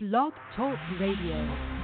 Blog Talk Radio.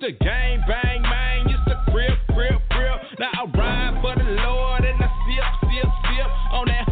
used to gang bang, man, used to crib, crib, crib. Now I ride for the Lord and I sip, sip, sip on that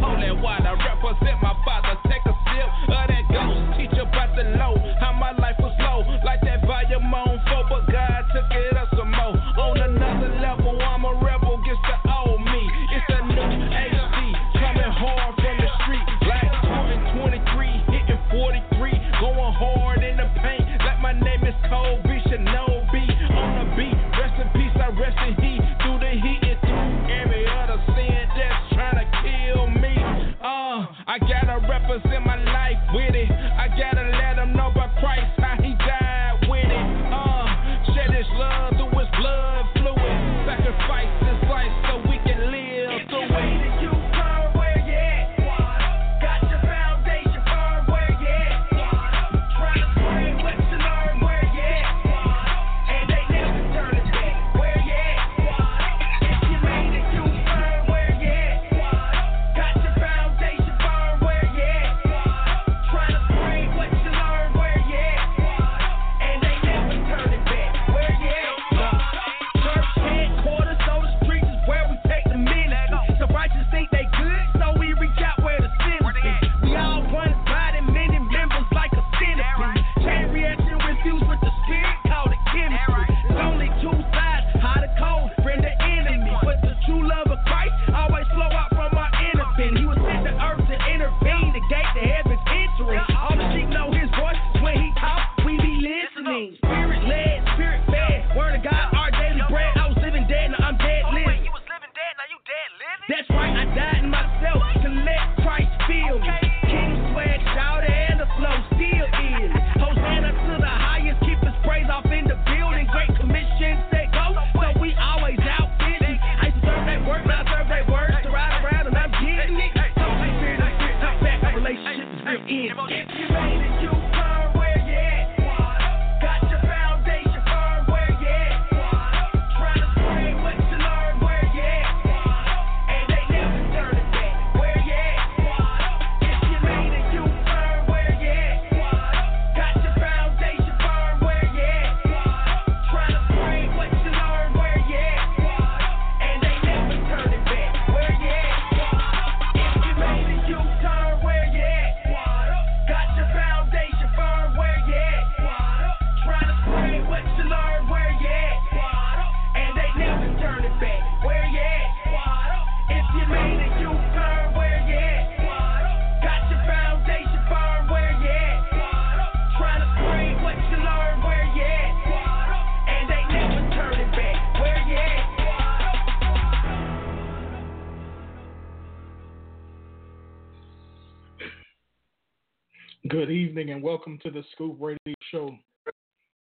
Good evening and welcome to the Scoop Radio Show.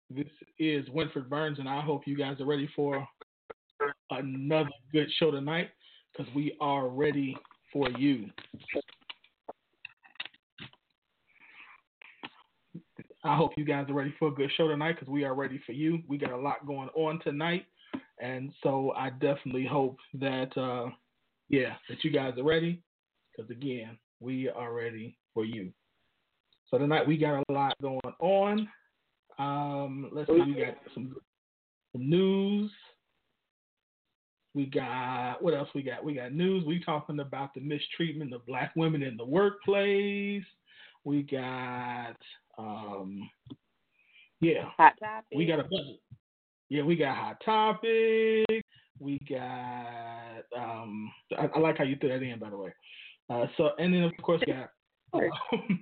This is Winfred Burns, and I hope you guys are ready for another good show tonight because we are ready for you. I hope you guys are ready for a good show tonight because we are ready for you. We got a lot going on tonight, and so I definitely hope that, uh, yeah, that you guys are ready because again, we are ready for you. So tonight we got a lot going on. Um, let's see, we got some news. We got what else? We got we got news. We talking about the mistreatment of black women in the workplace. We got um, yeah, hot topic. We got a bunch. Yeah, we got hot topic. We got um, I, I like how you threw that in, by the way. Uh, so and then of course we got um,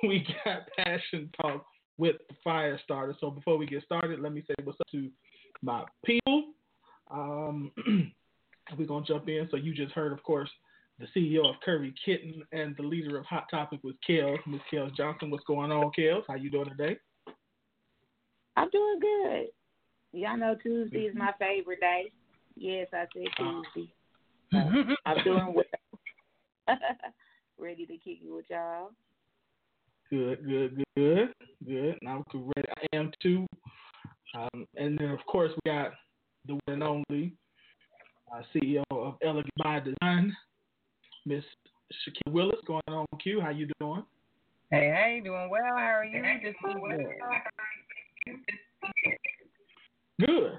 we got passion talk with the fire starter. So before we get started, let me say what's up to my people. Um, we're gonna jump in. So you just heard, of course, the CEO of Curry Kitten and the leader of Hot Topic was Kellz, Miss Kellz Johnson. What's going on, Kellz? How you doing today? I'm doing good. Y'all know Tuesday is my favorite day. Yes, I said Tuesday. Uh, I'm doing well. ready to kick it with y'all. Good, good, good, good. Now ready. I am too. Um, and then of course we got the one and only uh, CEO of Elegant by Design, Miss Shaquille Willis. Going on, Q. How you doing? Hey, hey, doing well. How are you? This good. Good.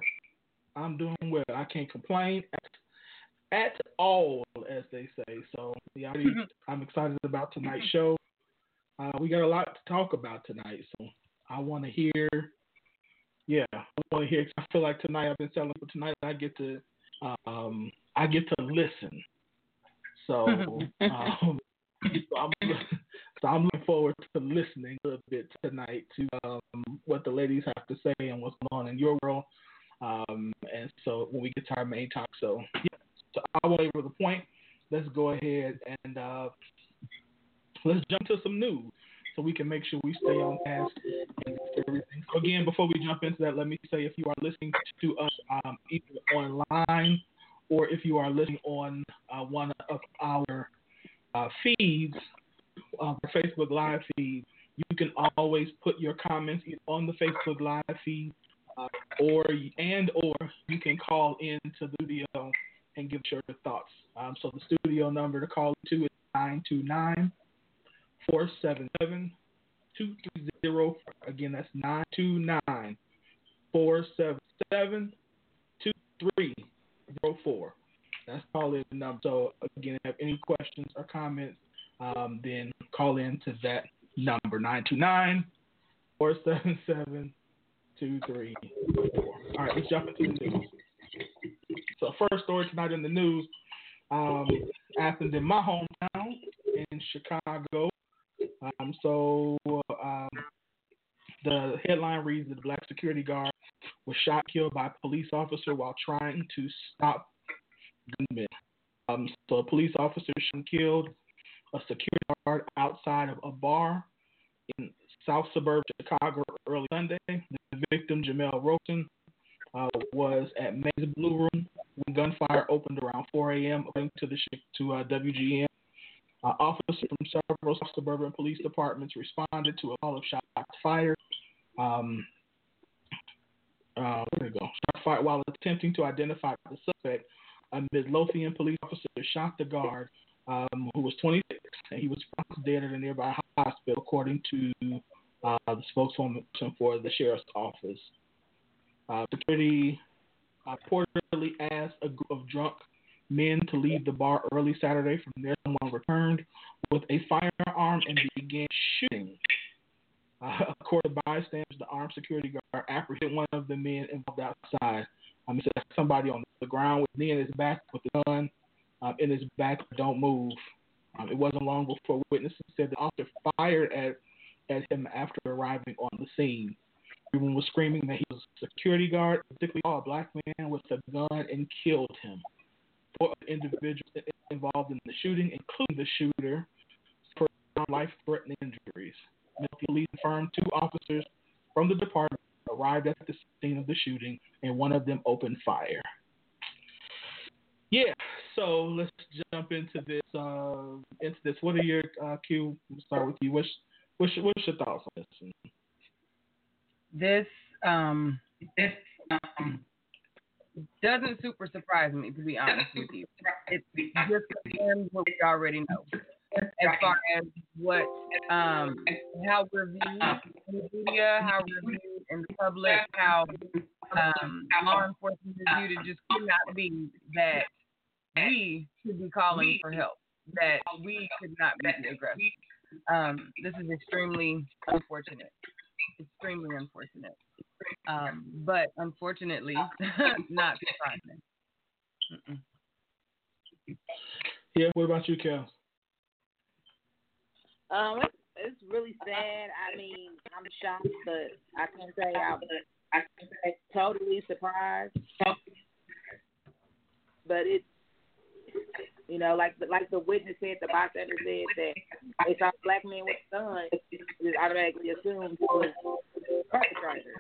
I'm doing well. I can't complain at, at all, as they say. So yeah, I'm excited about tonight's show. Uh, we got a lot to talk about tonight, so I want to hear. Yeah, I want to hear. I feel like tonight I've been selling for tonight. I get to, um, I get to listen. So, um, so, I'm, so I'm looking forward to listening a little bit tonight to um, what the ladies have to say and what's going on in your world. Um, and so when we get to our main talk, so yeah, so I won't over the point. Let's go ahead and uh, let's jump to some news so we can make sure we stay on task and everything. So again, before we jump into that, let me say if you are listening to us um, either online or if you are listening on uh, one of our uh, feeds, uh, Facebook Live feed, you can always put your comments on the Facebook Live feed, uh, or and or you can call in to the studio and give your thoughts. Um, so the studio number to call to is 929 477 230. Again, that's 929 477 2304. That's call in number. So, again, if you have any questions or comments, um, then call in to that number 929 477 2304. All right, let's jump into the news. So, first story tonight in the news um, happened in my hometown in Chicago. Um, so um, the headline reads that the black security guard was shot killed by a police officer while trying to stop gunmen. Um, so a police officer killed a security guard outside of a bar in South Suburb Chicago early Sunday. The victim, Jemel Roberson, uh, was at Manny's Blue Room when gunfire opened around 4 a.m. according to the to uh, WGN. Uh, officers from several suburban police departments responded to a call of shots fired. Um, uh, where go? Shot fired while attempting to identify the suspect. A Midlothian police officer shot the guard, um, who was 26, and he was found dead at a nearby hospital, according to uh, the spokeswoman for the sheriff's office. Uh, security uh, reportedly asked a group of drunk men to leave the bar early Saturday. From there, someone returned with a firearm and began shooting. Uh, according to bystanders, the armed security guard apprehended one of the men involved outside. Um, he said somebody on the ground with knee in his back with the gun um, in his back. Don't move. Um, it wasn't long before witnesses said the officer fired at at him after arriving on the scene. Everyone was screaming that he was a security guard, particularly a black man with a gun, and killed him. Four individuals involved in the shooting, including the shooter, for life-threatening injuries. The police confirmed two officers from the department arrived at the scene of the shooting, and one of them opened fire. Yeah, so let's jump into this. Uh, into this. What are your uh, Q? We'll start with you. What's what's, what's your thoughts on this? This um, this um, doesn't super surprise me to be honest with you. It just confirms what we already know as far as what um how we're viewed in the media, how we're viewed in the public, how um, law enforcement is viewed. It just could not be that we should be calling for help, that we should not be the aggressor. Um, this is extremely unfortunate. Extremely unfortunate. Um, but unfortunately, not surprising. Yeah, what about you, Cal? Um, it's really sad. I mean, I'm shocked, but I can't say I'm totally surprised. But it's you know, like the, like the witness said, the bystander said that they saw a black man with a gun, it automatically assumed he was a perpetrator.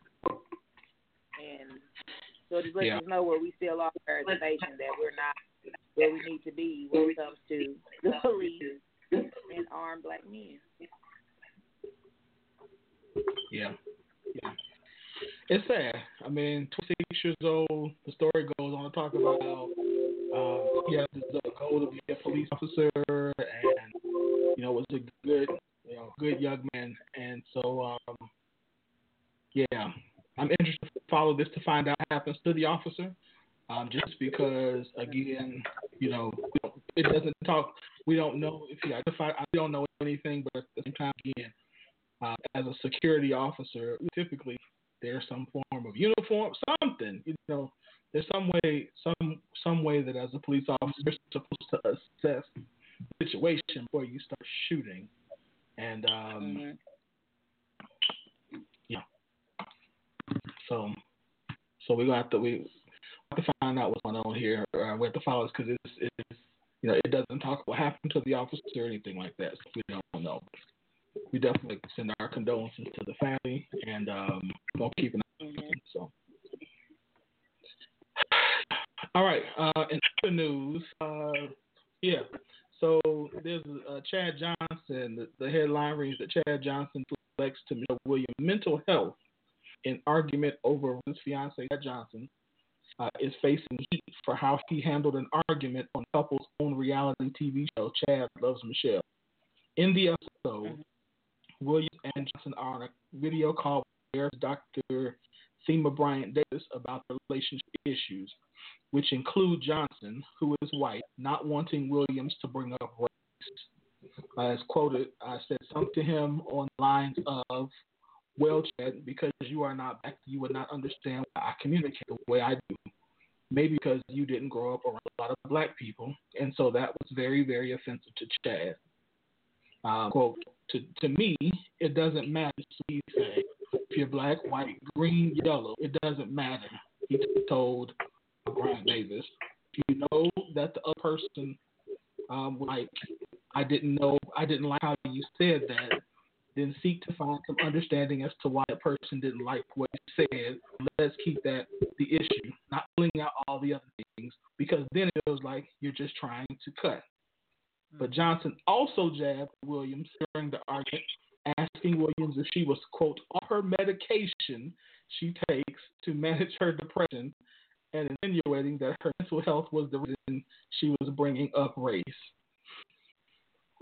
And so it just lets Yeah. us know where we still are as a nation, that we're not where we need to be when it comes to the police and armed black men. Yeah. Yeah. It's sad. I mean, 26 years old. The story goes on to talk about how um, he had the goal to be a police officer, and you know was a good, you know, good young man. And so, um, yeah, I'm interested to follow this to find out what happens to the officer. Um, just because, again, you know, it doesn't talk. We don't know if he identified. I don't know anything, but at the same time, again, uh, as a security officer, typically there's some form of uniform, something. You know, there's some way, some some way that as a police officer, you're supposed to assess the situation before you start shooting. And um, yeah, so so we got to we have to find out what's going on here. Uh, we have to follow this because it's, it's you know it doesn't talk what happened to the officer or anything like that. So we don't know we definitely send our condolences to the family and um we'll keep an eye on it. So all right, uh in other news, uh yeah. So there's uh, Chad Johnson. The, the headline reads that Chad Johnson flex to Michelle Williams mental health in argument over his fiance Chad Johnson uh, is facing heat for how he handled an argument on couple's own reality TV show Chad Loves Michelle. In the episode, Williams and Johnson are on a video call with Dr. Thema Bryant Davis about relationship issues, which include Johnson, who is white, not wanting Williams to bring up race. As quoted, I said something to him on the lines of, Well, Chad, because you are not black, you would not understand why I communicate the way I do. Maybe because you didn't grow up around a lot of black people. And so that was very, very offensive to Chad. Um, quote, to, to me, it doesn't matter. He said, if you're black, white, green, yellow, it doesn't matter. He told Bryant Davis. If you know that the other person, um, like, I didn't know, I didn't like how you said that, then seek to find some understanding as to why the person didn't like what you said. Let's keep that the issue, not pulling out all the other things, because then it feels like you're just trying to cut. But Johnson also jabbed Williams during the argument, asking Williams if she was, quote, on her medication she takes to manage her depression and insinuating that her mental health was the reason she was bringing up race.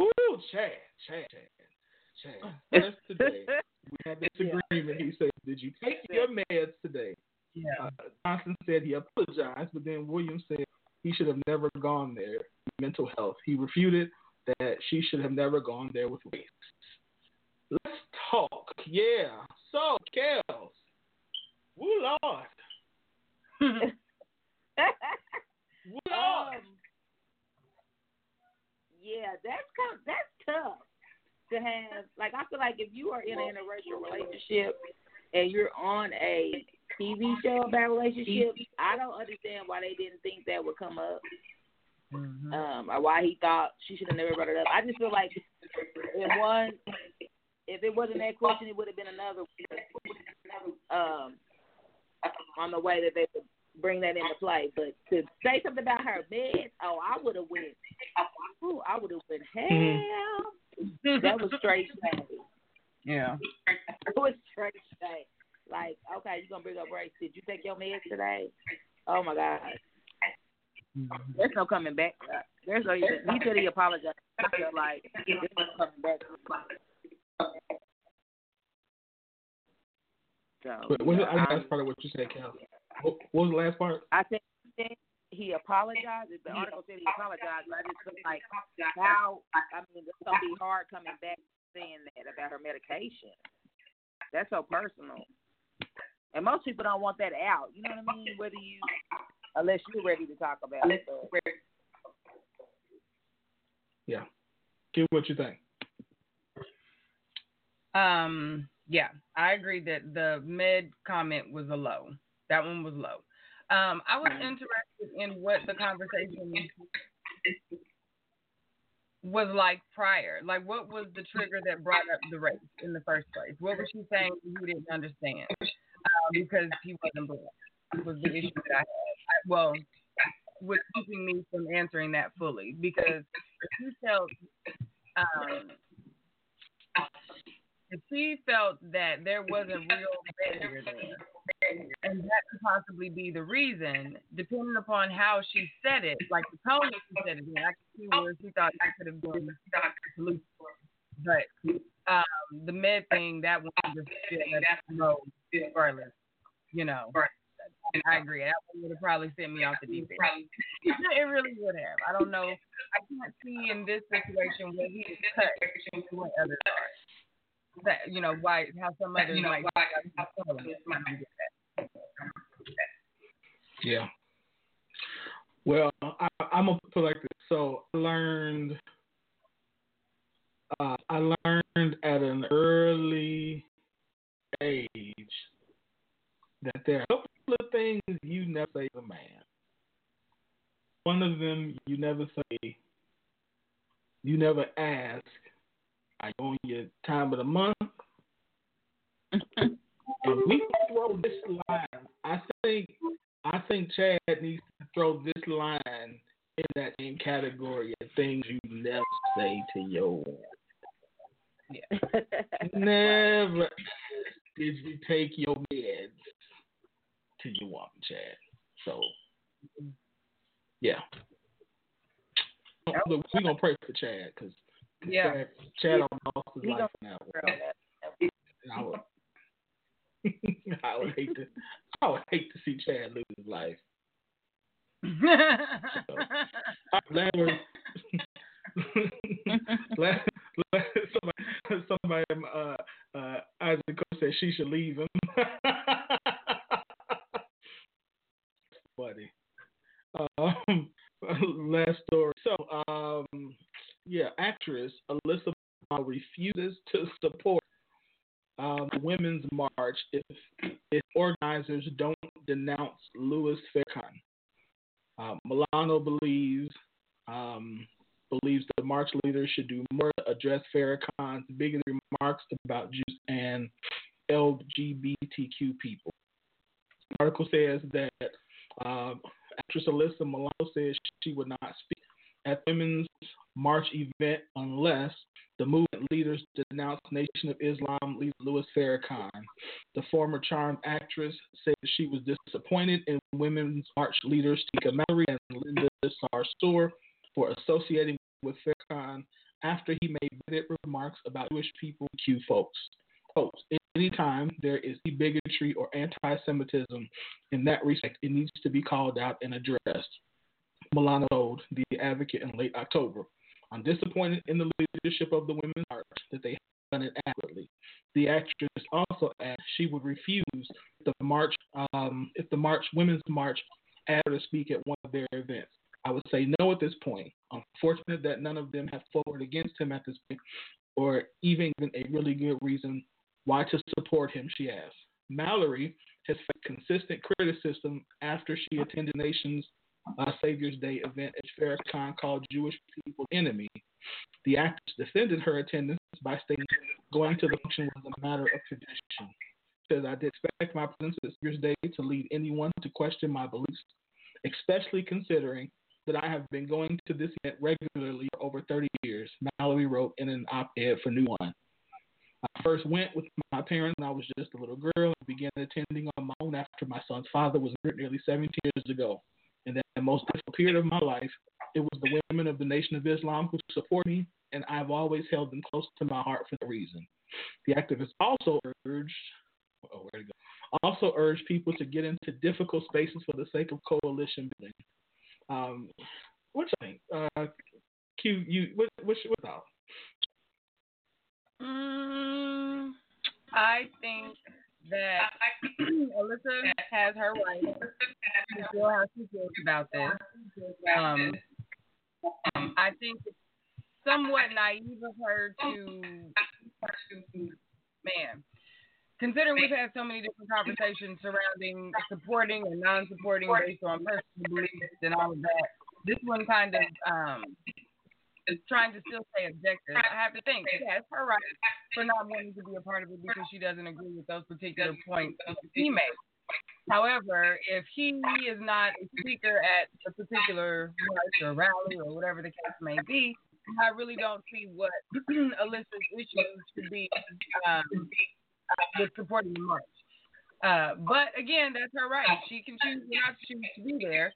Ooh, Chad, Chad, Chad, Chad. Just today, we had this agreement. He said, Did you take your meds today? Yeah. Uh, Johnson said he apologized, but then Williams said he should have never gone there. Mental health. He refuted that she should have never gone there with race. Let's talk. Yeah. So, Kellz. Woo Lord. Woo Lord. um, yeah, that's kind of, that's tough to have. Like, I feel like if you are in an interracial relationship and you're on a TV show about relationships, I don't understand why they didn't think that would come up. Mhm. um, or why he thought she should have never brought it up. I just feel like if one, if it wasn't that question, it would have been another um, on the way that they would bring that into play. But to say something about her meds, oh, I would have went, ooh, I would have went hell. That was straight shade. Yeah. It was straight shade. Like, okay, you're gonna bring up race? Did you take your meds today? Oh my God. There's no coming back. There's no. He said he apologized. I feel like there's no coming back. So Wait, what, I ask part of what you said, Cal. What, what was the last part? I think he apologized. The article said he apologized, but I just feel like how. I mean, it's gonna be hard coming back saying that about her medication. That's so personal, and most people don't want that out. You know what I mean? Whether you, unless you're ready to talk about it. But Yeah. Give what you think. Um, yeah, I agree that the med comment was a low. That one was low. Um, I was interested in what the conversation was like prior. Like, what was the trigger that brought up the race in the first place? What was she saying you didn't understand? Because he wasn't black was the issue that I had. I, well, was keeping me from answering that fully because she felt um, if she felt that there was a real barrier there, and that could possibly be the reason, depending upon how she said it, like the tone that she said it in, I could see where she thought I could have been solution. But um, the med thing, that one just yeah, that's no, regardless, you know. and I agree. That would have probably sent me off the deep end. it really would have. I don't know. I can't see in this situation where he is cut what others are. That you know why how some others you know, might. Why, how some others might yeah. Well, I, I'm gonna put like this. So I learned. Uh, I learned at an early age that there are a couple of things you never say to a man. One of them you never say, you never ask, are you on your time of the month? and we throw this line. I think I think Chad needs to throw this line in that same category of things you never say to your yeah. never did you take your meds to your woman, Chad. So, yeah. Look, we're gonna pray for Chad because yeah. Chad, Chad lost his he life now. I would, I would hate to, I would hate to see Chad lose his life. so, somebody, somebody, uh, uh, Isaac said she should leave him. funny. Um, last story. So, um, yeah, actress Alyssa Milano refuses to support um, Women's March if, if organizers don't denounce Louis Farrakhan. Uh, Milano believes um, believes the march leaders should do more to address Farrakhan's bigoted remarks about Jews and LGBTQ people. Article says that um, actress Alyssa Milano says she would not speak at Women's March event unless the movement leaders denounced Nation of Islam leader Louis Farrakhan. The former Charmed actress said she was disappointed in Women's March leaders Tamika Mallory and Linda Sarsour for associating with Farrakhan after he made bigoted remarks about Jewish people, Q folks. Quote, anytime there is bigotry or anti Semitism in that respect, it needs to be called out and addressed. Milano told the advocate in late October. I'm disappointed in the leadership of the Women's March that they have done it adequately. The actress also asked she would refuse the march um, if the march Women's March asked her to speak at one of their events. I would say no at this point. Unfortunate that none of them have forward against him at this point, or even a really good reason why to support him, she asked. Mallory has faced consistent criticism after she attended Nation's uh, Savior's Day event at Farrakhan called Jewish people enemy. The actress defended her attendance by stating going to the function was a matter of tradition. Says I did expect my presence at Savior's Day to lead anyone to question my beliefs, especially considering that I have been going to this event regularly for over 30 years. Mallory wrote in an op-ed for New One. I first went with my parents when I was just a little girl and began attending on my own after my son's father was murdered nearly 17 years ago. In that most difficult period of my life, it was the women of the Nation of Islam who support me, and I've always held them close to my heart for that reason. The activists also urged, oh, where to go? Also urged people to get into difficult spaces for the sake of coalition building. Um, what you think? Uh, Q, you what, what's, what's out? Mm, I think that Alyssa has her right to feel how she feels about this. Um, I think it's somewhat naive of her to man. Considering we've had so many different conversations surrounding supporting and non-supporting based on personal beliefs and all of that, this one kind of um, is trying to still stay objective. I have to think, yeah, it's her right for not wanting to be a part of it because she doesn't agree with those particular points he made. However, if he is not a speaker at a particular march or rally or whatever the case may be, I really don't see what Alyssa's issues should be um, with supporting the march. Uh, but again, that's her right. She can choose not to choose to be there.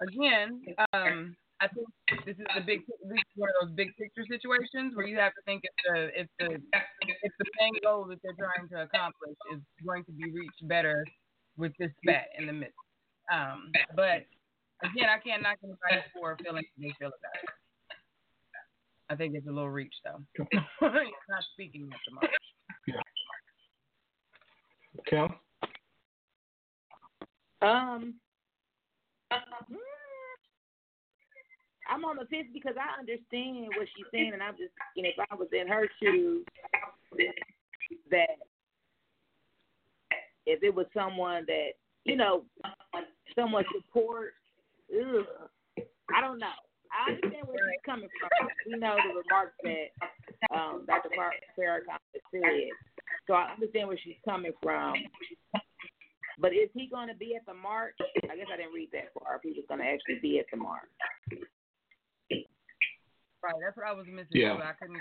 Again, um, I think this is the big, this is one of those big picture situations where you have to think if the if the if the main goal that they're trying to accomplish is going to be reached better with this spat in the midst. Um, but again, I can't knock anybody for feeling they feel about it. I think it's a little reach though. not speaking at the moment. Yeah. Cal? Um, I'm on the fence because I understand what she's saying, and I'm just, you know, if I was in her shoes, that if it was someone that, you know, someone support, I don't know. I understand where she's coming from. We know the remarks that um, Dr. Farrakhan said, so I understand where she's coming from. But is he going to be at the march? I guess I didn't read that far. If he was going to actually be at the march. Right, that's what I was missing. Yeah. Too. I couldn't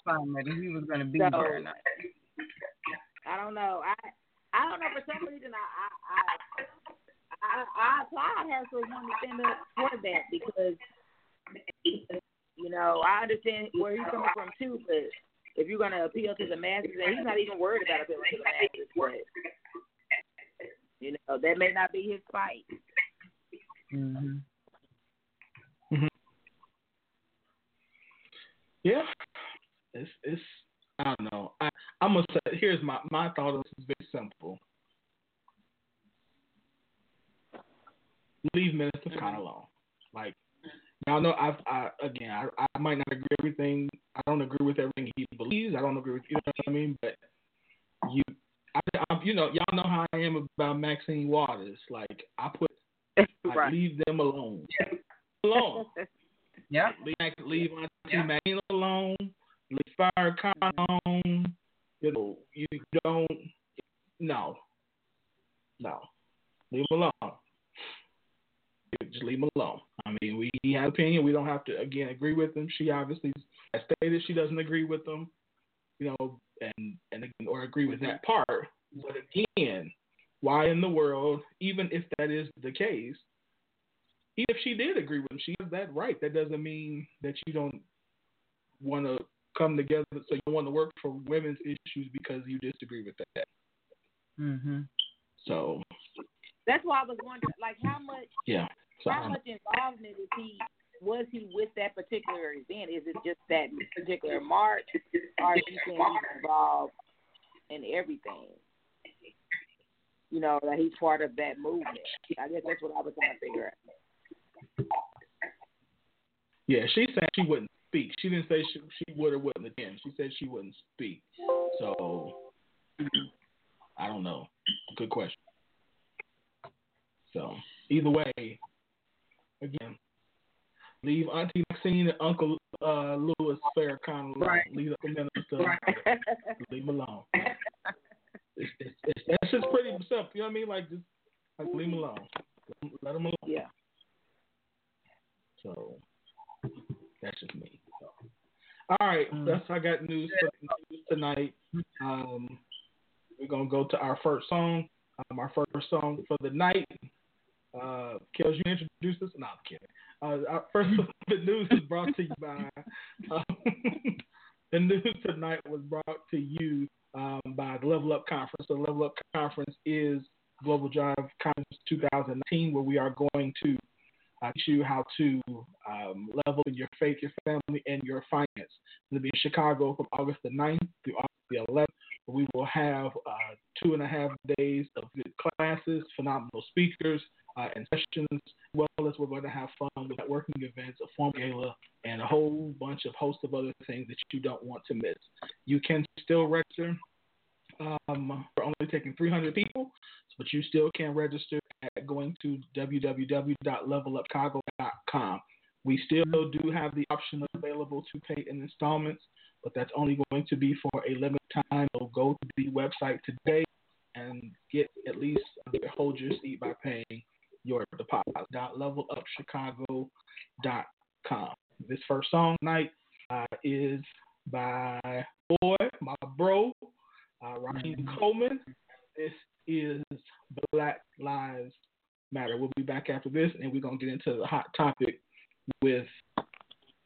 find that if he was going to be So- there or not. I don't know. I I don't know. For some reason, I I I, I, I applaud her for wanting to stand up for that because you know I understand where he's coming from too. But if you're going to appeal to the masses, and he's not even worried about appealing to the masses, but you know that may not be his fight. Mm-hmm. Yeah. It's it's I don't know. I I'm gonna say here's my my thought this is very simple. Leave Minister mm-hmm. Khan alone. Like y'all know I've I again I, I might not agree with everything I don't agree with everything he believes. I don't agree with you know what I mean, but you I, I you know, y'all know how I am about Maxine Waters. Like I put I right. leave them alone. Alone. Yep. Leave, leave Auntie Maxine alone. Farrakhan alone. You know, you don't. No. No. Leave him alone. Just leave him alone. I mean, we he has opinion. We don't have to again agree with him. She obviously has stated she doesn't agree with them. You know, and and or agree with that part. But again, why in the world, even if that is the case, even if she did agree with him, she has that right. That doesn't mean that you don't want to come together. So you want to work for women's issues because you disagree with that. Mm-hmm. So That's why I was wondering, like, how much yeah. So how um, much involvement is he was he with that particular event? Is it just that particular march, or is he saying he's involved in everything? You know, that he's part of that movement. I guess that's what I was trying to figure out. yeah, she said she wouldn't speak. She didn't say she, she would or wouldn't attend. She said she wouldn't speak. So I don't know. Good question. So either way, again, leave Auntie Maxine and Uncle uh, Louis Farrakhan alone. Right. Leave the minister. Leave him alone. It's, it's, it's, that's just pretty simple. You know what I mean? Like just like, leave him alone. Let him alone. yeah. So that's just me. So. All right, that's I got news for news tonight. Um, we're gonna go to our first song. Um, our first song for the night. Uh, Kellz, you introduce us? No, I'm kidding. Uh, our first the news is brought to you by. Um, the news tonight was brought to you um, by the Level Up Conference. The Level Up Conference is Global Drive Conference 2019, where we are going to uh, teach you how to um, level your faith, your family, and your finance. It'll be in Chicago from August the 9th through August the 11th. We will have uh, two and a half days of good classes, phenomenal speakers, uh, and sessions, as well as we're going to have fun with networking events, a form gala, and a whole bunch of host of other things that you don't want to miss. You can still register. Um, we're only taking 300 people, but you still can register at going to www.levelupchicago.com. We still do have the option available to pay in installments but that's only going to be for a limited time. So go to the website today and get at least hold your seat by paying your deposit. Levelupchicago.com. This first song night uh, is by boy, my bro, uh, Raheem mm-hmm. Coleman. This is Black Lives Matter. We'll be back after this, and we're gonna get into the hot topic with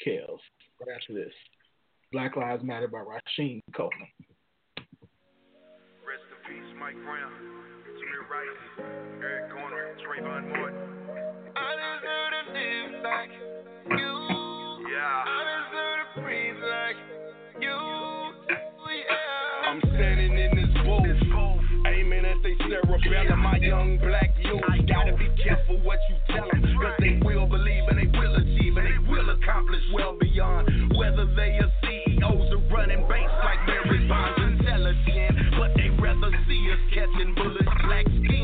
Kellz right after this. Black Lives Matter by Rasheen Coleman. Rest in peace, Mike Brown, Rice, Eric Garner, Trayvon Martin. I deserve to live like you. Yeah. I deserve to breathe like you. Yeah. I'm standing in this booth, aiming at they cerebellum. My young black youth gotta be careful what you tell them, cause they will believe and they will achieve and they will accomplish well beyond whether they are. O's are running base like Barry Bonds and Teletien, but they rather see us catching bullets black skin.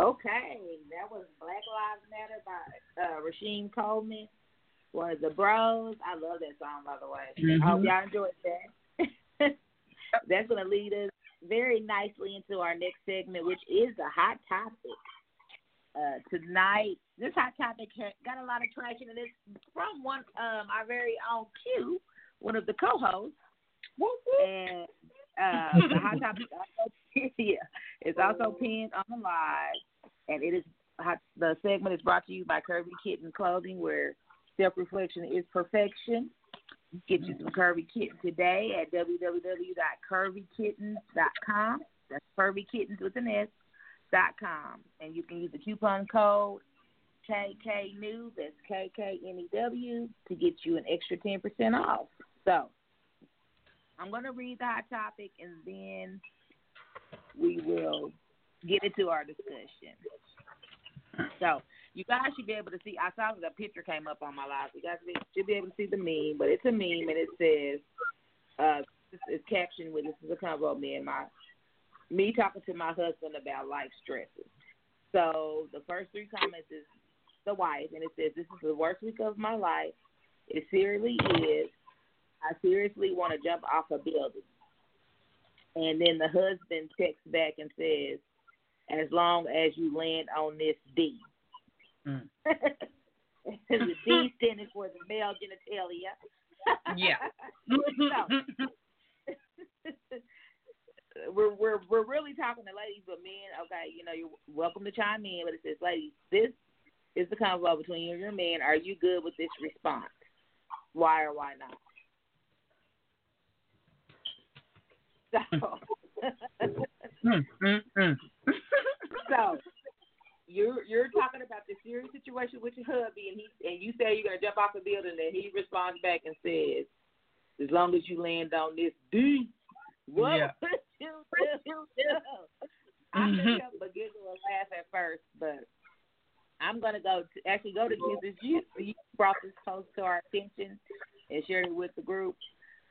Okay, that was Black Lives Matter by uh, Rasheem Coleman. One of the bros. I love that song, by the way. I hope y'all enjoyed that. That's going to lead us very nicely into our next segment, which is the hot topic. Uh, tonight, this hot topic got a lot of traction, and it's from one um, our very own Q, one of the co-hosts. And uh, the hot topic also, yeah, it's also pinned on the live, and it is the segment is brought to you by Curvy Kitten Clothing, where self-reflection is perfection. Get you some Curvy Kitten today at www.curvykittens.com. That's Curvy Kittens with an S. Dot com, and you can use the coupon code KKNew. That's K K N E W to get you an extra ten percent off. So I'm going to read the hot topic, and then we will get into our discussion. So you guys should be able to see. I saw the picture came up on my live. You guys should be able to see the meme, but it's a meme, and it says, uh, it's captioned with, "This is a convo me and my me talking to my husband about life stresses." So the first three comments is the wife, and it says, "This is the worst week of my life. It seriously is. I seriously want to jump off a building." And then the husband texts back and says, "As long as you land on this D." Mm. the D standing for the male genitalia. Yeah. so, we're we're we're really talking to ladies, but men, okay, you know, you're welcome to chime in, but it says, ladies, this is the convo between you and your man. Are you good with this response? Why or why not? So, Mm, mm, mm. So you're you're talking about the serious situation with your hubby, and he and you say you're gonna jump off a building, and he responds back and says, "As long as you land on this D, what Yeah. would you do?" I couldn't help but giggle and laugh at first, but I'm gonna go to actually go to Jesus. You you brought this post to our attention and shared it with the group.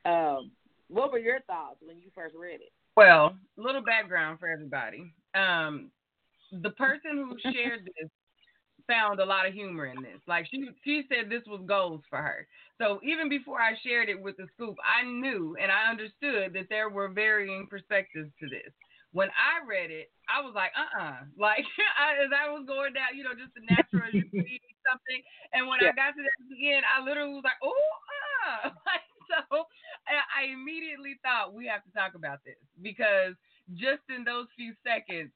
Um, what were your thoughts when you first read it? Well, a little background for everybody. Um, the person who shared this found a lot of humor in this. Like she she said this was goals for her. So even before I shared it with the scoop, I knew and I understood that there were varying perspectives to this. When I read it, I was like, uh uh Like I, as I was going down, you know, just the natural you see something. And when I got to that end, I literally was like, oh, uh. Like, so I immediately thought we have to talk about this because just in those few seconds,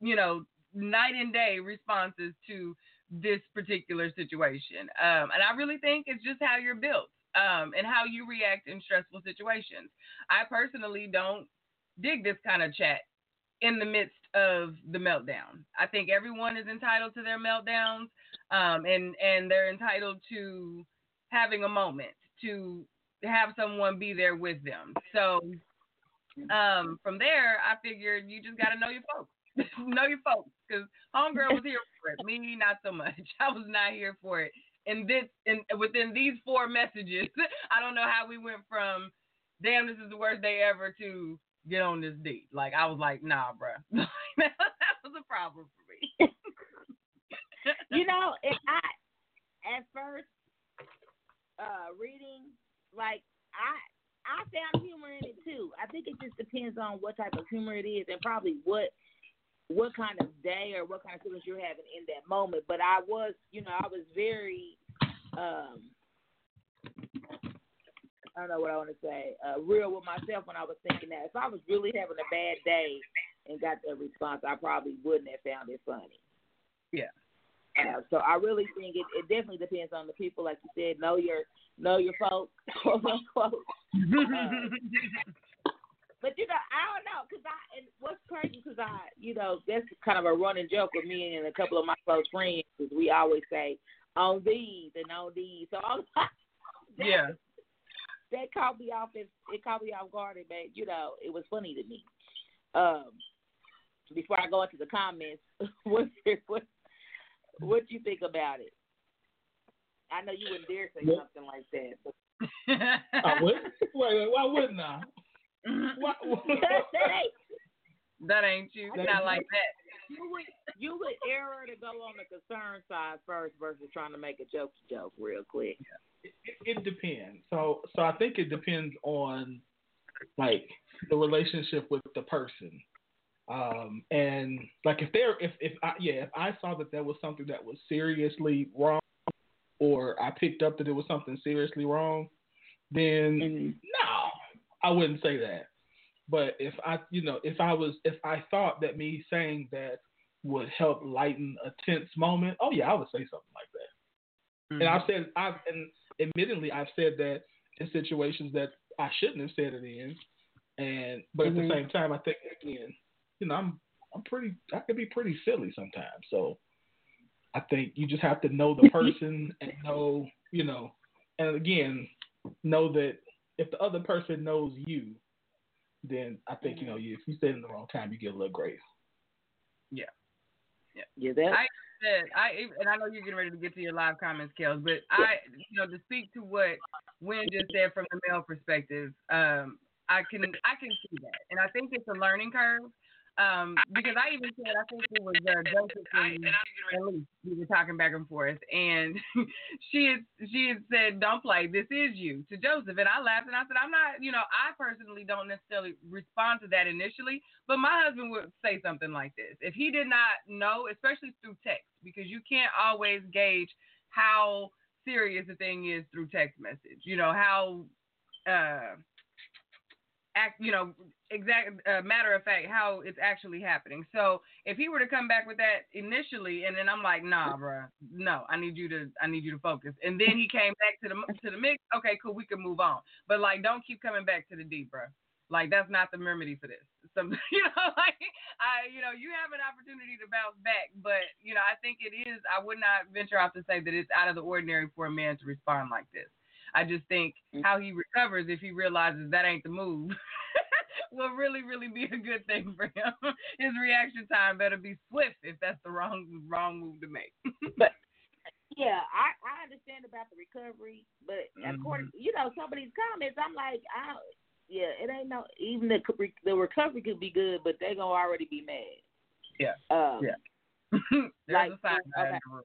you know, night and day responses to this particular situation. Um, and I really think it's just how you're built um, and how you react in stressful situations. I personally don't dig this kind of chat in the midst of the meltdown. I think everyone is entitled to their meltdowns, um, and and they're entitled to having a moment to have someone be there with them. So um, from there, I figured you just got to know your folks. know your folks, because homegirl was here for it. Me, not so much. I was not here for it. And this, and within these four messages, I don't know how we went from "damn, this is the worst day ever" to "get on this date." Like I was like, "Nah, bro, that was a problem for me." you know, and I at first uh reading like I I found humor in it too. I think it just depends on what type of humor it is and probably what what kind of day or what kind of feelings you're having in that moment. But I was, you know, I was very um I don't know what I want to say, uh, real with myself when I was thinking that. If I was really having a bad day and got that response, I probably wouldn't have found it funny. Yeah. So I really think it, it definitely depends on the people, like you said. Know your know your folks, quote unquote. Uh, but you know, I don't know, cause I and what's crazy, cause I, you know, that's kind of a running joke with me and a couple of my close friends, cause we always say on these and on these. So that, yeah. that caught me off. It, it caught me off guard, made, you know, it was funny to me. Um, before I go into the comments, what's your, what, do you think about it? I know you wouldn't dare say What? something like that. But I would. Wait, wait, why wouldn't I? Why, that ain't that ain't you. That Not ain't- like that. you would you would error to go on the concern side first versus trying to make a joke joke real quick. it, it depends. So, so I think it depends on like the relationship with the person. Um, and like if there, if if I, yeah, if I saw that there was something that was seriously wrong, or I picked up that there was something seriously wrong, then And no, I wouldn't say that. But if I, you know, if I was, if I thought that me saying that would help lighten a tense moment, oh yeah, I would say something like that. Mm-hmm. And I've said, I've, and admittedly, I've said that in situations that I shouldn't have said it in. And, but at Mhm. the same time, I think again, you know, I'm, I'm pretty, I can be pretty silly sometimes. So I think you just have to know the person and know, you know, and again, know that if the other person knows you, then I think, you know, you, if you say it in the wrong time, you get a little grace. yeah, that I said I and I know you're getting ready to get to your live comments, Kellz, but I you know to speak to what Wynn just said from the male perspective, um, I can I can see that, and I think it's a learning curve. Um, because I even said I think it was uh, Joseph and. We were talking back and forth, and she had she had said, "Don't play. This is you." To Joseph, and I laughed and I said, "I'm not. You know, I personally don't necessarily respond to that initially, but my husband would say something like this if he did not know, especially through text, because you can't always gauge how serious a thing is through text message. You know how." Uh, act, you know, exact uh, matter of fact, how it's actually happening. So if he were to come back with that initially, and then I'm like, nah, bro, no, I need you to, I need you to focus. And then he came back to the to the mix. Okay, cool, we can move on. But like, don't keep coming back to the D, bro. Like that's not the remedy for this. Some, you know, like I, you know, you have an opportunity to bounce back, but you know, I think it is. I would not venture out to say that it's out of the ordinary for a man to respond like this. I just think how he recovers if he realizes that ain't the move will really, really be a good thing for him. His reaction time better be swift if that's the wrong wrong move to make. But yeah, I I understand about the recovery, but Mm-hmm. according you know some of these comments, I'm like, I yeah, it ain't no even the the recovery could be good, but they gonna already be mad. Yeah. Um, Yeah. Like, okay. in the room.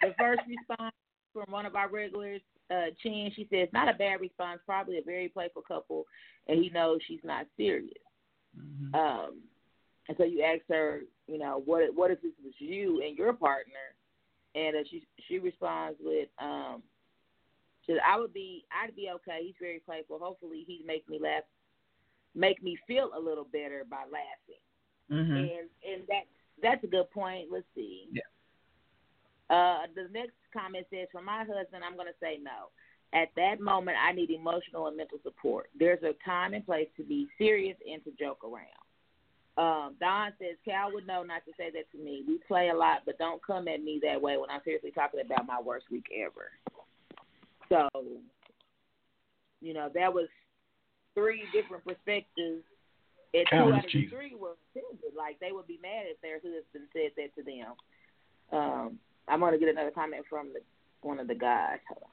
the first response from one of our regulars, uh, Chin, she says, not a bad response, probably a very playful couple, and he knows she's not serious. Mhm. Um, and so you ask her, you know, what what if this was you and your partner? And uh, she she responds with, um, she said, I would be I'd be okay. He's very playful. Hopefully he'd make me laugh, make me feel a little better by laughing. Mhm. And and that that's a good point. Let's see. Yeah. Uh, the next comment says, "For my husband, I'm going to say no. At that moment, I need emotional and mental support. There's a time and place to be serious and to joke around." Um, Don says, "Cal would know not to say that to me. We play a lot, but don't come at me that way when I'm seriously talking about my worst week ever." So, you know, that was three different perspectives. And two out of the three were offended. Like they would be mad if their husband said that to them. Um, I'm gonna get another comment from the, one of the guys. Hold on.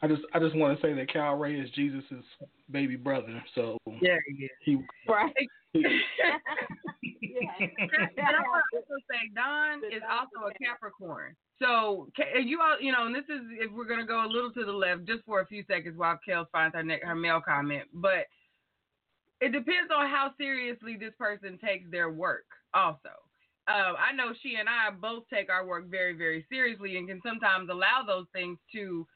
I just, I just want to say that Cal Ray is Jesus's baby brother. So Yeah, yeah. he, Right. he yeah. But I want to also say Don is also a Capricorn. So you all, you know, and this is if we're gonna go a little to the left just for a few seconds while Kellz finds her ne- her mail comment, but it depends on how seriously this person takes their work. Also, uh, I know she and I both take our work very, very seriously and can sometimes allow those things to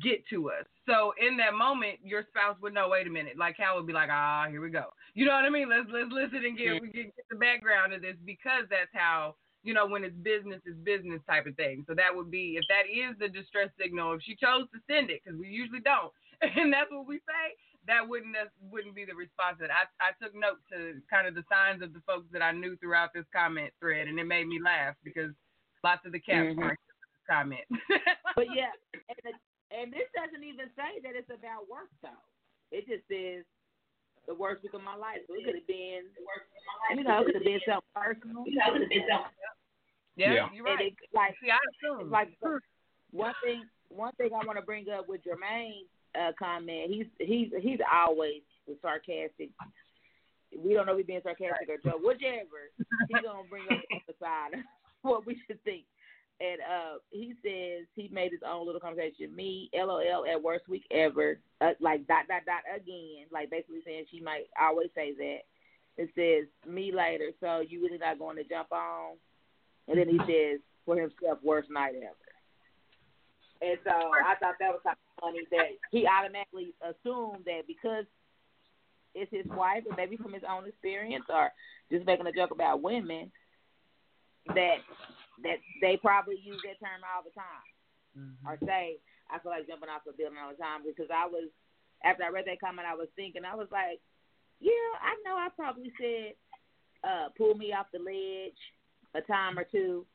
get to us. So in that moment, your spouse would know. Wait a minute, like Cal would be like, ah, here we go. You know what I mean? Let's let's listen and get we get, get the background of this because that's how you know when it's business is business type of thing. So that would be if that is the distress signal. If she chose to send it, because we usually don't, and that's what we say. That wouldn't nec- wouldn't be the response. That I I took note to kind of the signs of the folks that I knew throughout this comment thread, and it made me laugh because lots of the cats Mhm. weren't comment. But yeah, and, the, and this doesn't even say that it's about work though. It just says the worst week of my life. So it could have been, you know, it could have been something personal. You know, it could have been something. Yeah, Yeah. you're right. And it, like, See, I assume. like one thing, one thing I want to bring up with Jermaine's uh, comment. He's he's he's always sarcastic. We don't know if he's being sarcastic or joke, whichever. He's gonna bring up the side of what we should think. And uh, he says he made his own little conversation. Me, LOL, at worst week ever. Uh, like dot dot dot again. Like basically saying she might always say that. It says me later. So you really not going to jump on? And then he says for himself, worst night ever. And so I thought that was kind of funny that he automatically assumed that because it's his wife, or maybe from his own experience, or just making a joke about women, that that they probably use that term all the time, or say, "I feel like jumping off the building all the time." Because I was, after I read that comment, I was thinking, I was like, "Yeah, I know. I probably said, uh, pull me off the ledge a time or two.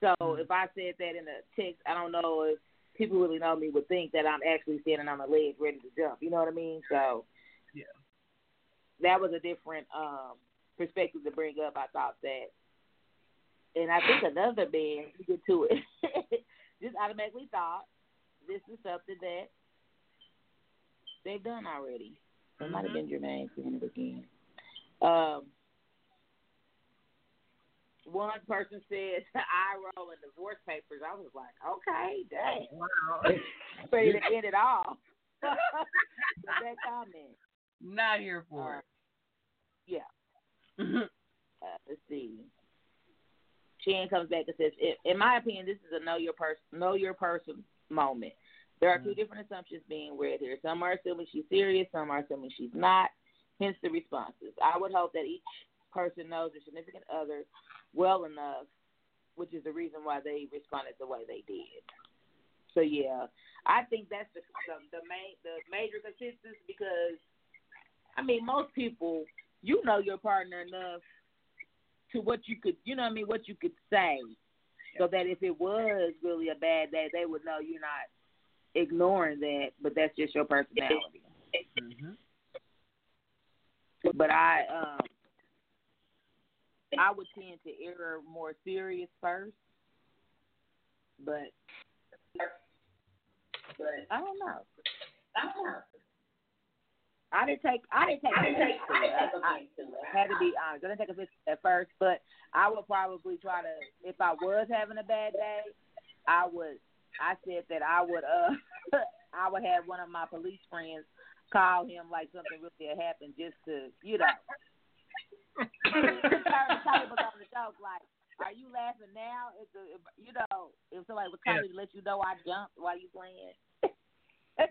So if I said that in a text, I don't know if people really know me would think that I'm actually standing on the ledge ready to jump. You know what I mean? So Yeah. that was a different um perspective to bring up. I thought that, and I think another man to get to it just automatically thought this is something that they've done already. It might have been Jermaine saying it again. Um, one person said I roll in divorce papers. I was like, okay, dang. Wow. Ready to end it all. that comment. Not here for Uh, yeah. Uh, let's see. Chan comes back and says, "In- "In my opinion, this is a know your person, know your person moment. There are two different assumptions being read here. Some are assuming she's serious, some are assuming she's not. Hence the responses. I would hope that each person knows their significant other well enough, which is the reason why they responded the way they did. So yeah, I think that's the the, the main the major consistency because I mean most people you know your partner enough to what you could you know what I mean what you could say so that if it was really a bad day they would know you're not ignoring that but that's just your personality. Mm-hmm. But I um I would tend to err more serious first. But but I don't know. I don't know. I didn't take I didn't take I didn't take I, I had to be honest. I didn't take a offense at first, but I would probably try to if I was having a bad day, I would I said that I would uh I would have one of my police friends call him like something really had happened just to, you know, turn the the joke. Like, are you laughing now? If the, if, you know, if somebody was calling to let you know I jumped while you playing.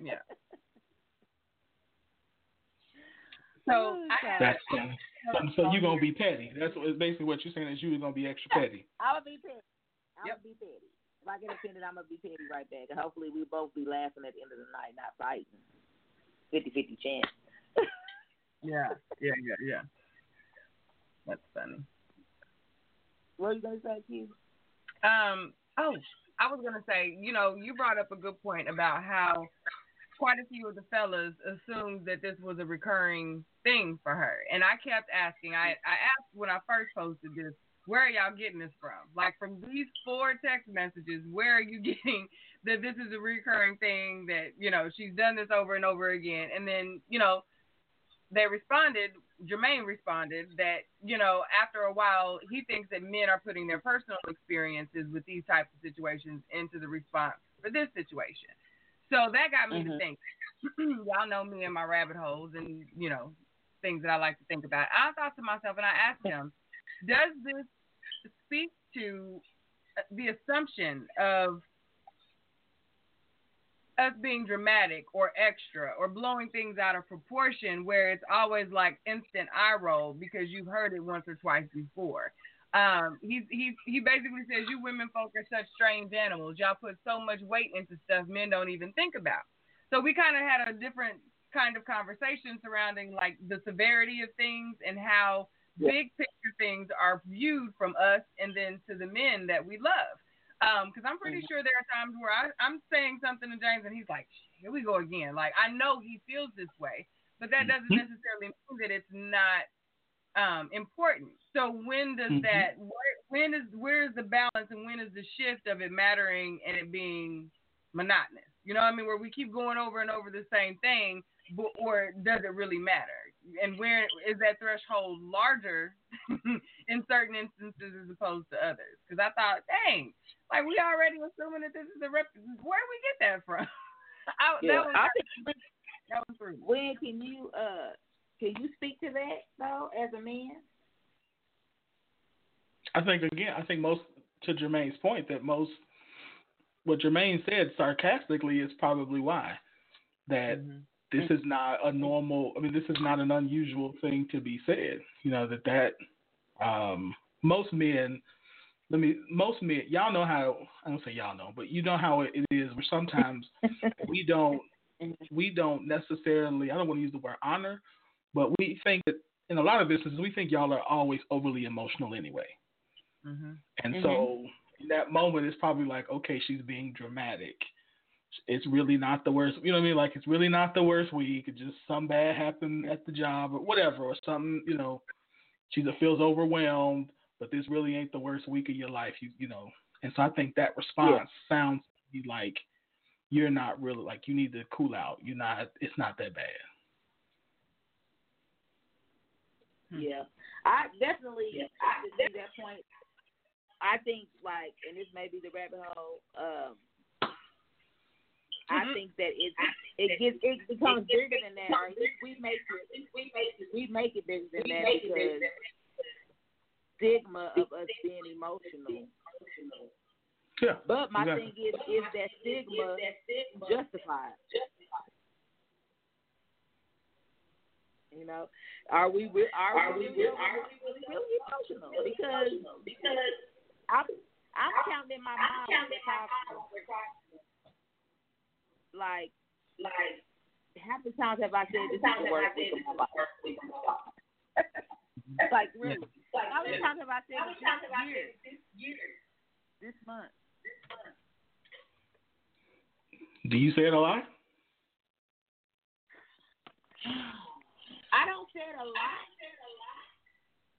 Yeah. So I That's funny. So, so you're gonna be petty. That's what, basically what you're saying is you're gonna be extra petty. I'm gonna be petty. I'm Yep. be petty. If I get offended, I'm gonna be petty right back, and hopefully we both be laughing at the end of the night, not fighting. Fifty-fifty chance. yeah, yeah, yeah, yeah. That's funny. What are you gonna say, Q? Um. Oh, I was gonna say, you know, you brought up a good point about how quite a few of the fellas assumed that this was a recurring thing for her, and I kept asking. I I asked when I first posted this, where are y'all getting this from? Like from these four text messages, where are you getting that this is a recurring thing? That you know she's done this over and over again, and then you know they responded. Jermaine responded that you know after a while he thinks that men are putting their personal experiences with these types of situations into the response for this situation. So that got me to Mhm. think. Y'all know me and my rabbit holes and you know things that I like to think about. I thought to myself and I asked him, does this speak to uh, the assumption of us being dramatic or extra or blowing things out of proportion where it's always like instant eye roll because you've heard it once or twice before. Um, he's, he's, he basically says you women folk are such strange animals. Y'all put so much weight into stuff men don't even think about. So we kind of had a different kind of conversation surrounding like the severity of things and how big picture things are viewed from us and then to the men that we love. Because I'm pretty sure there are times where I, I'm saying something to James and he's like, here we go again. Like, I know he feels this way, but that doesn't Mhm. necessarily mean that it's not um, important. So when does Mhm. that? Where, when is where is the balance and when is the shift of it mattering and it being monotonous? You know what I mean? Where we keep going over and over the same thing, but, or does it really matter? And where is that threshold larger in certain instances as opposed to others? Because I thought, dang, like we already assuming that this is a rep. Where did we get that from? I, Yeah, that was I think that was rude. when can you uh can you speak to that though as a man? I think again, I think most to Jermaine's point that most what Jermaine said sarcastically is probably why that this is not a normal. I mean, this is not an unusual thing to be said. You know that that um, most men. Let me. Most men, y'all know how. I don't say y'all know, but you know how it is. Where sometimes we don't. We don't necessarily. I don't want to use the word honor, but we think that in a lot of instances we think y'all are always overly emotional anyway. Mm-hmm. And so in that moment, it's probably like, okay, she's being dramatic. It's really not the worst. You know what I mean? Like it's really not the worst week. It just some bad happened at the job or whatever, or something. You know, she just feels overwhelmed. But this really ain't the worst week of your life. You you know. And so I think that response sounds like you're not really like you need to cool out. You're not. It's not that bad. Yeah, I definitely I can see that point. I think like, and this may be the rabbit hole. Um, I think that it it gets it becomes bigger than that. Or at least we make it we make it we make it bigger than that because stigma of us being emotional. Yeah. But my exactly. thing is, is that stigma justified? You know, are we re- are, we really, are we really emotional? Because because I'm I'm counting in my mind like like how many times have I said this is the worst week of my life? Mm-hmm. like really, like how many times have I said this year? This month. This month. Do you say it a lot? I don't say it a lot,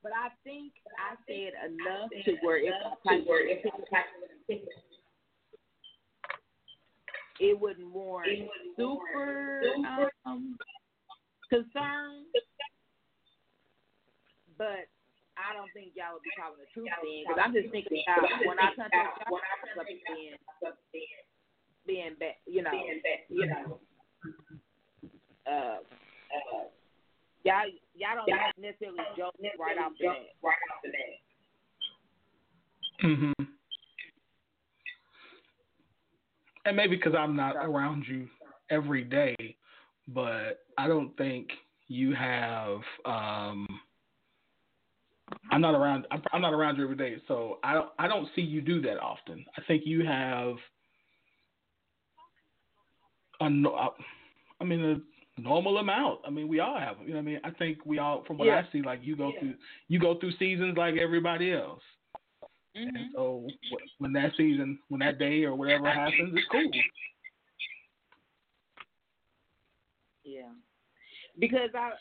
but I think I say it enough to where if I type it, it wouldn't warrant super um, concern. But I don't think y'all would be talking the truth then, because I'm just thinking about when I come to y'all, up being being bad, you know, you know. Uh, uh, y'all y'all don't necessarily joke right off the bat. Right off the bat. hmm And maybe because I'm not around you every day, but I don't think you have. um I'm not around. I'm, I'm not around you every day, so I don't. I don't see you do that often. I think you have. A, I mean, a normal amount. I mean, we all have. You know, what I mean, I think we all, from what Yeah. I see, like you go through, you go through seasons like everybody else. Mm-hmm. And so when that season, when that day or whatever happens, it's cool. Yeah, because I,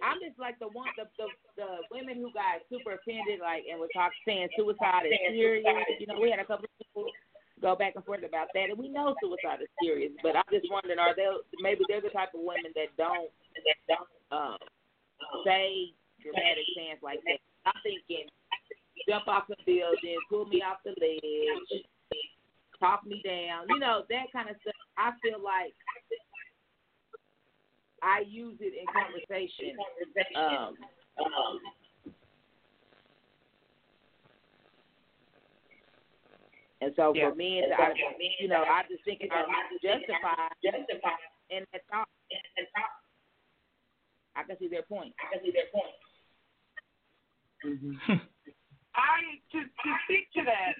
I'm just like the one, the the, the women who got super offended, like, and were talking saying suicide is serious. You know, we had a couple of people go back and forth about that, and we know suicide is serious. But I'm just wondering, are they maybe they're the type of women that don't that don't um, say dramatic things like that. I'm thinking, jump off the building, pull me off the ledge, talk me down, you know, that kind of stuff. I feel like I use it in conversation. Um, um, and so Yeah. for me, it's, I, you know, I just think it's justified in that thought. I can see their point. I can see their point. I to to speak to that.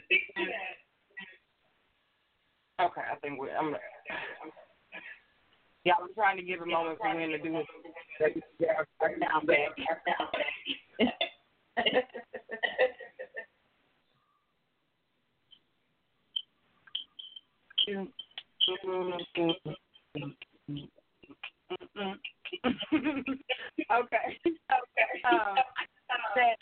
Okay, I think we. I'm. Yeah, I'm trying to give a moment for him to do it. Yeah, I'm back. Back. okay. Okay. Um, that,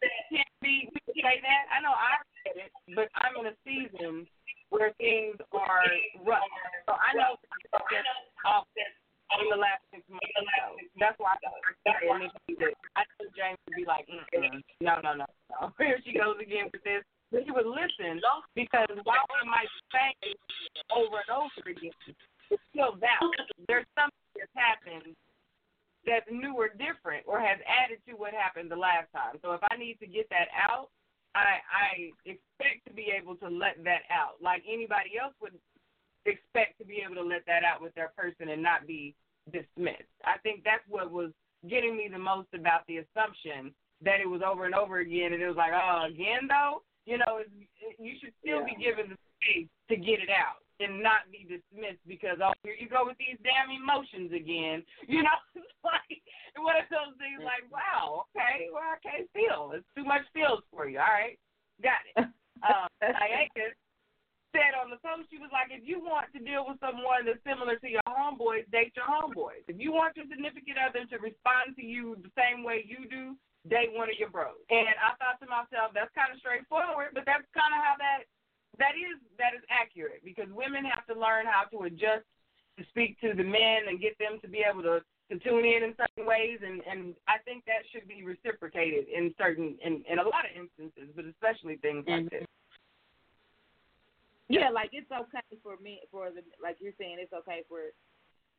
say that. I know I said it, but I'm in a season where things are rough. So I know off in the last six months. That's why I that I told James to be like, no, no, no. Here she goes again with this. But he would listen because while it might change over and over again, it's still valid. There's something that's happened that's new or different or has added to what happened the last time. So if I need to get that out, I I expect to be able to let that out, like anybody else would expect to be able to let that out with their person and not be dismissed. I think that's what was getting me the most about the assumption that it was over and over again, and it was like, oh, again though, you know, you should still yeah. be given the space to get it out and not be dismissed because oh here you go with these damn emotions again. You know, like one of those things like, wow, okay, well I can't feel. It's too much feels for you. All right. Got it. Um said on the post, she was like, if you want to deal with someone that's similar to your homeboys, date your homeboys. If you want your significant other to respond to you the same way you do, date one of your bros. And I thought to myself, that's kind of straightforward, but that's kind of how that that is that is accurate because women have to learn how to adjust to speak to the men and get them to be able to to tune in in certain ways and and I think that should be reciprocated in certain in in a lot of instances but especially things mm-hmm. like this. Yeah, like it's okay for me for the like you're saying it's okay for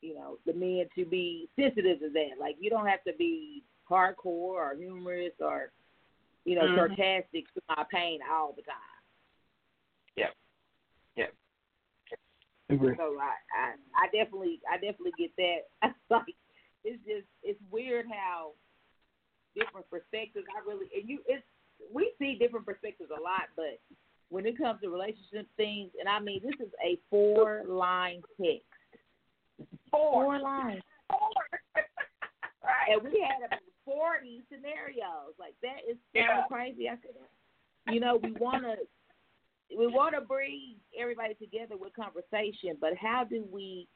you know the men to be sensitive to that. Like you don't have to be hardcore or humorous or you know mm-hmm. sarcastic to my pain all the time. Yeah. Yeah. Agree. So I, I I definitely I definitely get that. like it's just it's weird how different perspectives I really and you it's we see different perspectives a lot, but when it comes to relationship things, and I mean this is a four line text. Four, four lines. Four. right. And we had about forty scenarios. Like that is so yeah. crazy. I said, you know, we wanna we want to bring everybody together with conversation, but how do we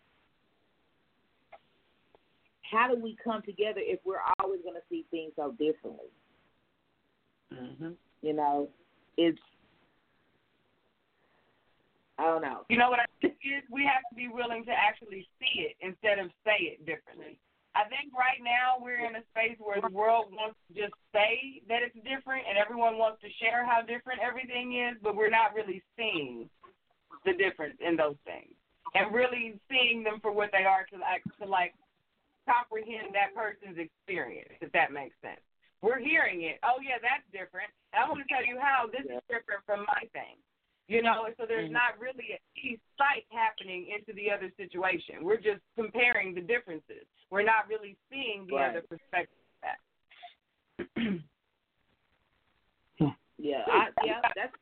how do we come together if we're always going to see things so differently? Mm-hmm. You know, it's I don't know. You know what I think is we have to be willing to actually see it instead of say it differently. I think right now we're in a space where the world wants to just say that it's different and everyone wants to share how different everything is, but we're not really seeing the difference in those things and really seeing them for what they are to like to like comprehend that person's experience, if that makes sense. We're hearing it. Oh yeah, that's different. I want to tell you how this is different from my thing. You know, so there's mm-hmm. not really a sight happening into the other situation. We're just comparing the differences. We're not really seeing the right. other perspective. yeah, I, yeah, that's.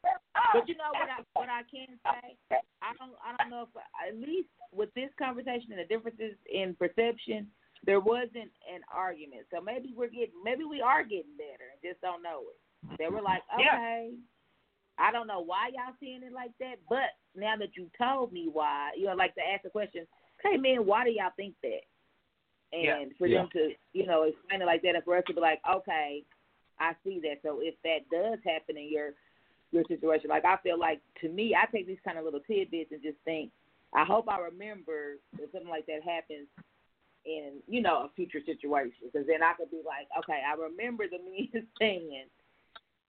But you know what I what I can say, I don't I don't know if at least with this conversation and the differences in perception, there wasn't an argument. So maybe we're getting maybe we are getting better and just don't know it. They were like, okay. Yeah I don't know why y'all seeing it like that, but now that you told me why, you know, like to ask the question, hey man, why do y'all think that? And yeah. for yeah. them to, you know, explain it like that, and for us to be like, okay, I see that. So if that does happen in your your situation, like I feel like to me, I take these kind of little tidbits and just think, I hope I remember if something like that happens in you know a future situation, because then I could be like, okay, I remember the men saying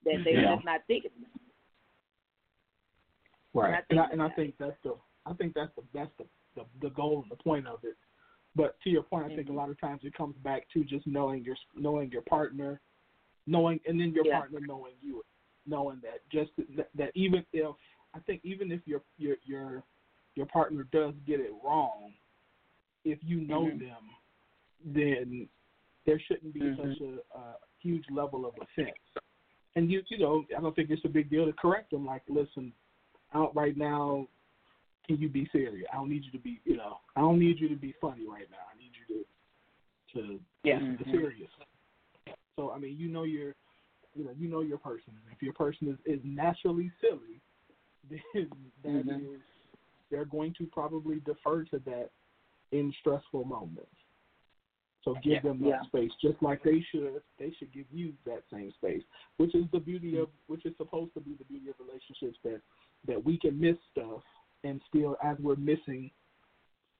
that they're yeah. just not thinking. Right, and I, and I think that's the I think that's the that's the, the the goal and the point of it. But to your point, I think a lot of times it comes back to just knowing your knowing your partner, knowing and then your yeah. partner knowing you, knowing that just that, that even if I think even if your your your your partner does get it wrong, if you know mm-hmm. them, then there shouldn't be mm-hmm. such a, a huge level of offense. And you you know I don't think it's a big deal to correct them. Like, listen, out right now. Can you be serious? I don't need you to be, you know, I don't need you to be funny right now. I need you to, to yeah. be mm-hmm. serious. So I mean, you know your, you know, you know your person. If your person is, is naturally silly, then that mm-hmm. is, they're going to probably defer to that in stressful moments. So give them that Yeah. space, just like they should. They should give you that same space, which is the beauty of, which is supposed to be the beauty of relationships that that we can miss stuff and still, as we're missing,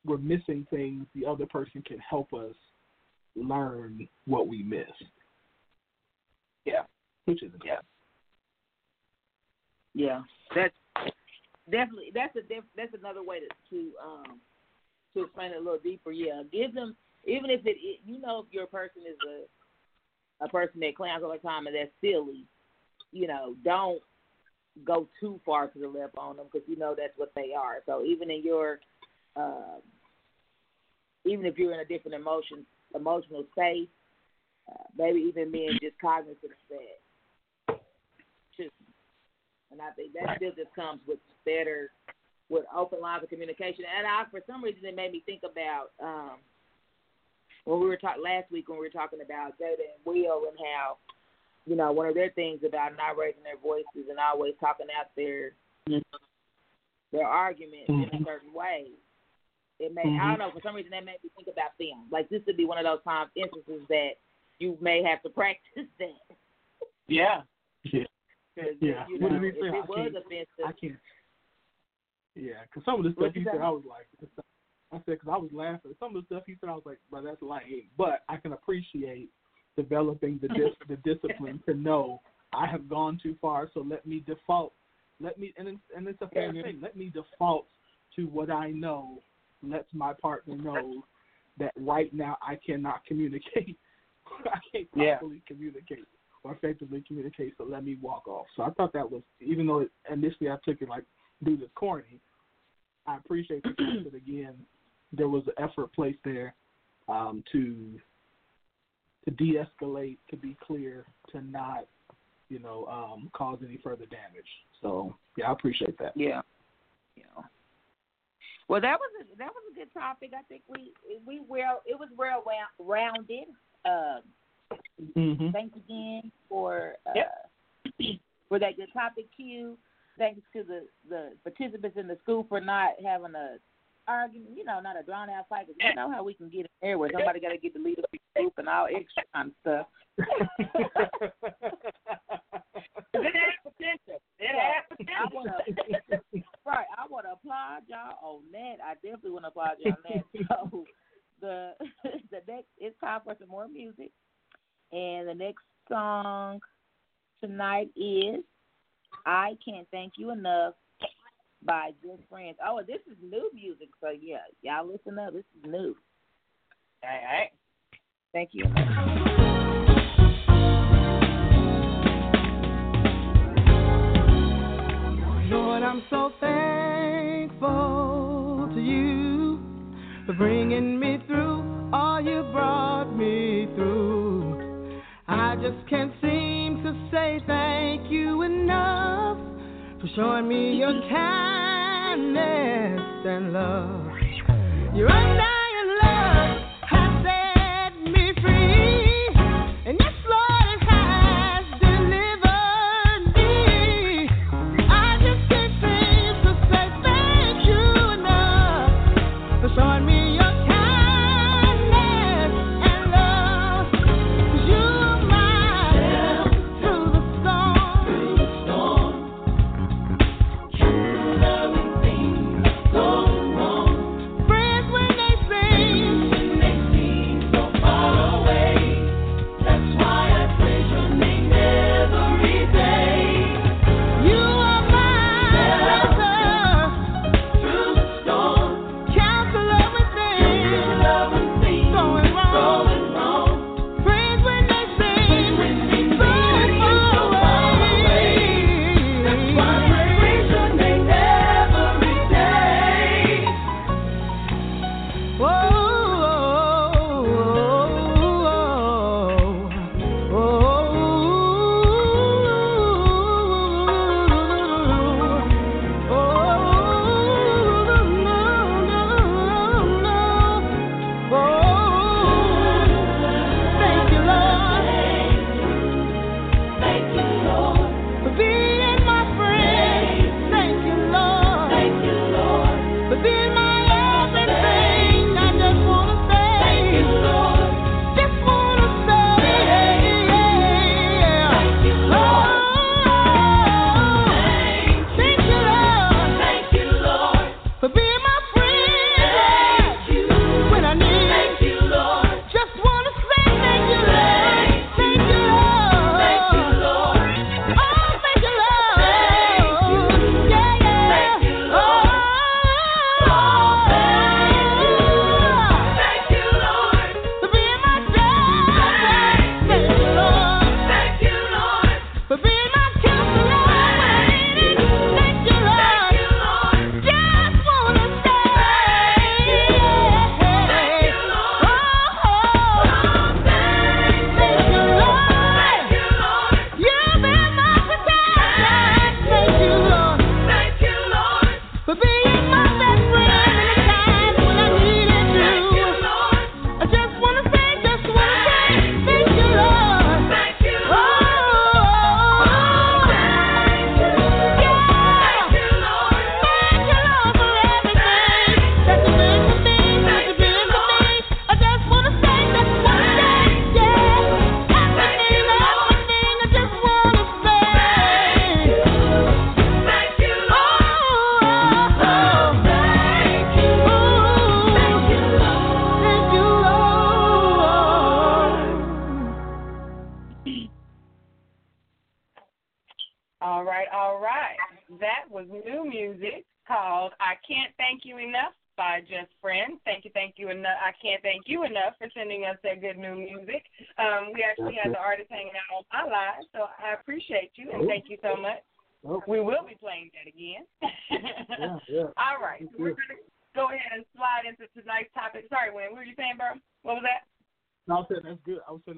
we're missing things. The other person can help us learn what we missed. Yeah. Which is Yeah. Yeah, that's definitely that's a diff, that's another way to to um to explain it a little deeper. Yeah, give them even if it, it you know if your person is a a person that clowns all the time and that's silly, you know, don't go too far to the left on them because you know that's what they are. So even in your uh, even if you're in a different emotion emotional state, uh, maybe even being just cognizant of that. Just and I think that still just comes with better, with open lines of communication. And I, for some reason, it made me think about um, when we were talking last week when we were talking about Jada and Will and how, you know, one of their things about not raising their voices and always talking out their their arguments in a Mhm. certain way. It may I don't know for some reason that made me think about them. Like this would be one of those times instances that you may have to practice that. Yeah. Yeah. Yeah. you What did he say? I was can't- offensive, I can't. Yeah, because some of the stuff he said. I was like, I said, because I was laughing. Some of the stuff he said, I was like, bro, that's lame. But I can appreciate developing the dis- the discipline to know I have gone too far, so let me default. Let me, and it's, and it's a fair thing. Let me default to what I know. Lets my partner know that right now I cannot communicate. I can't Yeah. properly communicate or effectively communicate. So let me walk off. So I thought that was, even though it, initially I took it like, dude, it's corny. I appreciate the fact that again there was an effort placed there um, to to de-escalate, to be clear, to not you know um, cause any further damage. So yeah, I appreciate that. Yeah. Yeah. Well, that was a that was a good topic. I think we we well it was well rounded. Um, Mm-hmm. thanks again for uh, for that good topic, Q. Thanks to the the participants in the school for not having a argument, you know, not a drawn out fight. 'cause you know how we can get in there where somebody got to get the lead of the group and all extra kind of stuff. It has potential. It has I potential. wanna, right, I want to applaud y'all on that. I definitely want to applaud y'all on that. So the the next it's time for some more music, and the next song tonight is "I Can't Thank You Enough" by Just Friends. Oh, this is new music, so yeah, y'all listen up. This is new. Hey, hey. Thank you. Lord, I'm so thankful to you for bringing me through all you brought me through. I just can't seem to say thank you enough for showing me your kindness and love. Your undying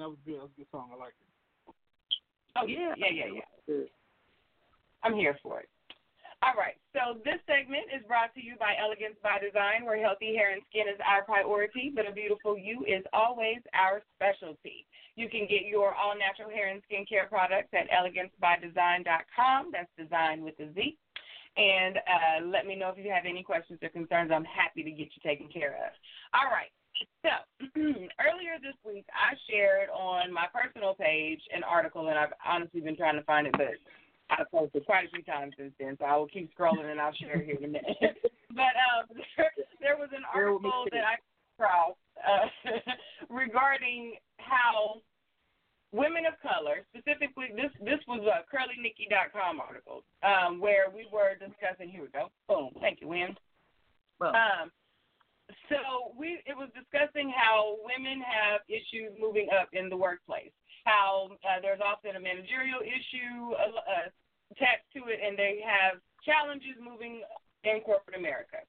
that was good. That was a good song. I like it. Oh yeah, yeah, yeah, yeah. I'm here for it. All right, so this segment is brought to you by Elegance by Design, where healthy hair and skin is our priority, but a beautiful you is always our specialty. You can get your all natural hair and skincare products at elegancebydesign.com. That's design with a Z. And uh, let me know if you have any questions or concerns. I'm happy to get you taken care of. All right. So earlier this week, I shared on my personal page an article, and I've honestly been trying to find it, but I've posted quite a few times since then. So I will keep scrolling, and I'll share it here in a minute. but um, there, there was an article that I crossed uh, regarding how women of color, specifically this this was a curlynikki.com article, um, where we were discussing. Here we go. Boom. Thank you, Win. Um, so we it was discussing how women have issues moving up in the workplace. How uh, there's often a managerial issue uh, attached to it, and they have challenges moving in corporate America.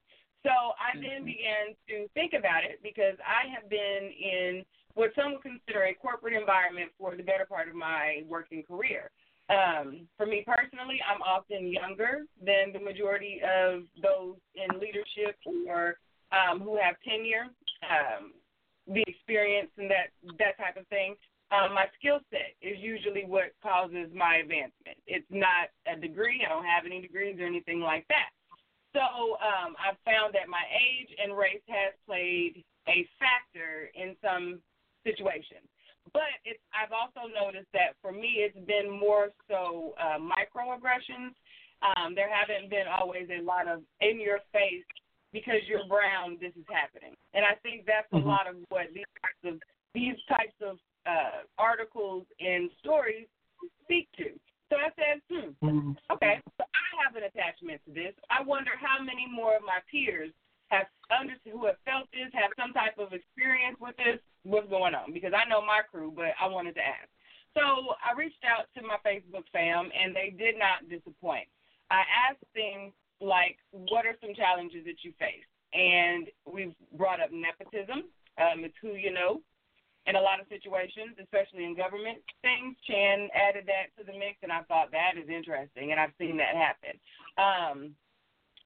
So I then began to think about it because I have been in what some would consider a corporate environment for the better part of my working career. Um, for me personally, I'm often younger than the majority of those in leadership or um, who have tenure, um, the experience, and that that type of thing. Um, my skill set is usually what causes my advancement. It's not a degree. I don't have any degrees or anything like that. So um, I've found that my age and race has played a factor in some situations. But it's, I've also noticed that for me, it's been more so uh, microaggressions. Um, there haven't been always a lot of in your face because you're brown, this is happening. And I think that's a lot of what these types of these types of uh, articles and stories speak to. So I said, hmm, okay, so I have an attachment to this. I wonder how many more of my peers have understood, who have felt this, have some type of experience with this, what's going on? Because I know my crew, but I wanted to ask. So I reached out to my Facebook fam, and they did not disappoint. I asked things like, "What are some challenges that you face?" And we've brought up nepotism. Um, it's who you know. In a lot of situations, especially in government things, Chan added that to the mix, and I thought that is interesting, and I've seen that happen. Um,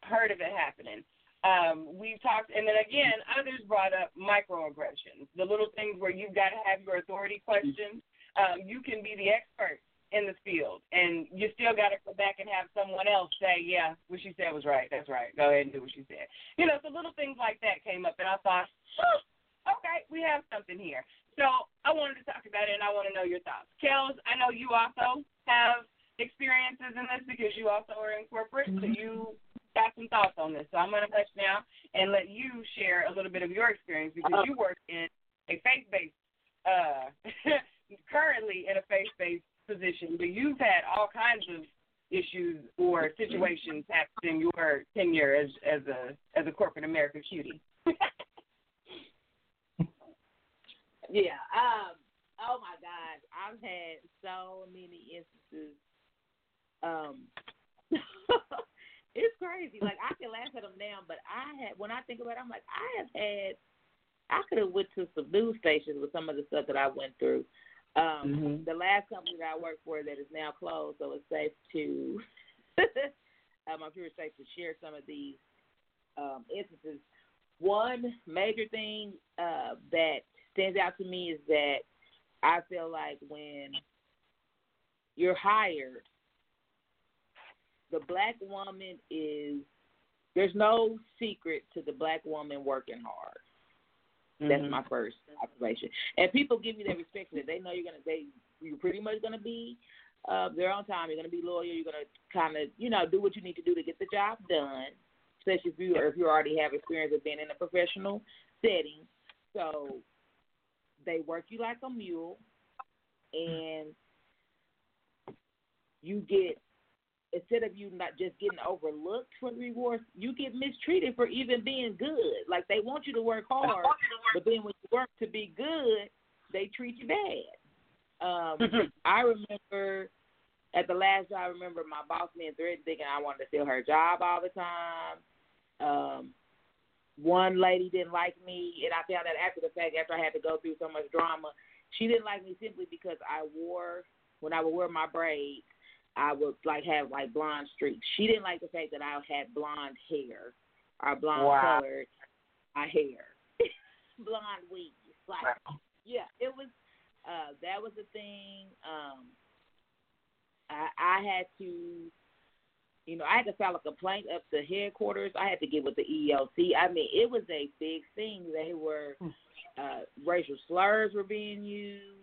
heard of it happening. Um, we talked, and then again, others brought up microaggressions, the little things where you've got to have your authority questions. Um, you can be the expert in this field, and you still got to go back and have someone else say, "Yeah, what she said was right. That's right. Go ahead and do what she said." You know, so little things like that came up, and I thought, huh, okay, we have something here. So I wanted to talk about it, and I want to know your thoughts. Kellz, I know you also have experiences in this because you also are in corporate, so you got some thoughts on this. So I'm going to touch now and let you share a little bit of your experience because you work in a faith based, uh, currently in a faith based position, but you've had all kinds of issues or situations happen in your tenure as as a as a corporate America cutie. Yeah. Um. Oh my God, I've had so many instances. Um. it's crazy. Like I can laugh at them now, but I had when I think about it, I'm like I have had. I could have went to some news stations with some of the stuff that I went through. Um, Mm-hmm. The last company that I worked for that is now closed, so it's safe to. um, I'm sure it's safe to share some of these um, instances. One major thing uh, that stands out to me is that I feel like when you're hired, the black woman is there's no secret to the black woman working hard. That's Mhm. my first observation. And people give you that respect that they know you're gonna they you're pretty much gonna be uh there on time, you're gonna be loyal, you're gonna kinda, you know, do what you need to do to get the job done. Especially if you or if you already have experience of being in a professional setting. So they work you like a mule and you get instead of you not just getting overlooked for the rewards, you get mistreated for even being good. Like they want you to work hard, but then when you work to be good, they treat you bad. Um, I remember at the last job, I remember my boss being threatened, thinking I wanted to steal her job all the time. Um, one lady didn't like me, and I found out after the fact, after I had to go through so much drama, she didn't like me simply because I wore when I would wear my braids, I would like have like blonde streaks. She didn't like the fact that I had blonde hair or blonde Wow. colored my hair, blonde weave. Like, yeah, it was. Uh, that was the thing. Um, I, I had to, you know, I had to file a complaint up to headquarters. I had to get with the EOC. I mean, it was a big thing. They were uh, racial slurs were being used.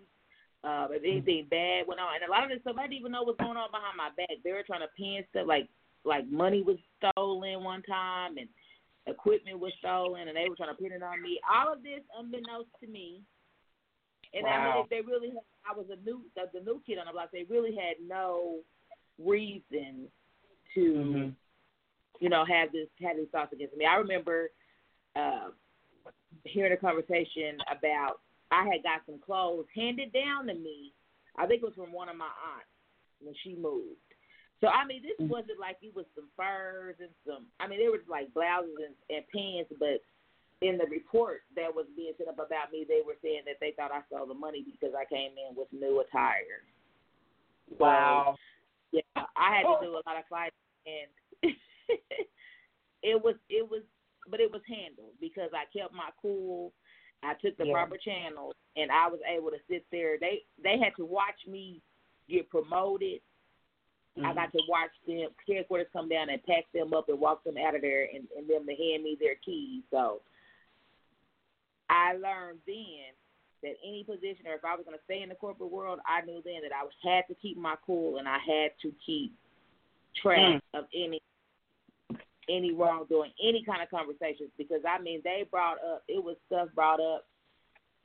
Uh, if anything bad went on, and a lot of this stuff I didn't even know what's going on behind my back. They were trying to pin stuff like like money was stolen one time and equipment was stolen, and they were trying to pin it on me. All of this unbeknownst to me. And I mean, if they really had, I was a new the, the new kid on the block. They really had no reason to, Mhm. you know, have this have these thoughts against me. I remember uh, hearing a conversation about I had got some clothes handed down to me. I think it was from one of my aunts when she moved. So I mean, this mm-hmm. wasn't like it was some furs and some. I mean, there was like blouses and, and pants, but in the report that was being set up about me, they were saying that they thought I stole the money because I came in with new attire. Wow. Yeah, I had to oh. do a lot of fighting, and it was it was, but it was handled because I kept my cool. I took the Yeah. proper channels, and I was able to sit there. They they had to watch me get promoted. I mm-hmm. got to watch them headquarters come down and pack them up and walk them out of there, and, and them to hand me their keys. So I learned then that any position, or if I was going to stay in the corporate world, I knew then that I had to keep my cool and I had to keep track mm. of any any wrongdoing, any kind of conversations. Because I mean, they brought up it was stuff brought up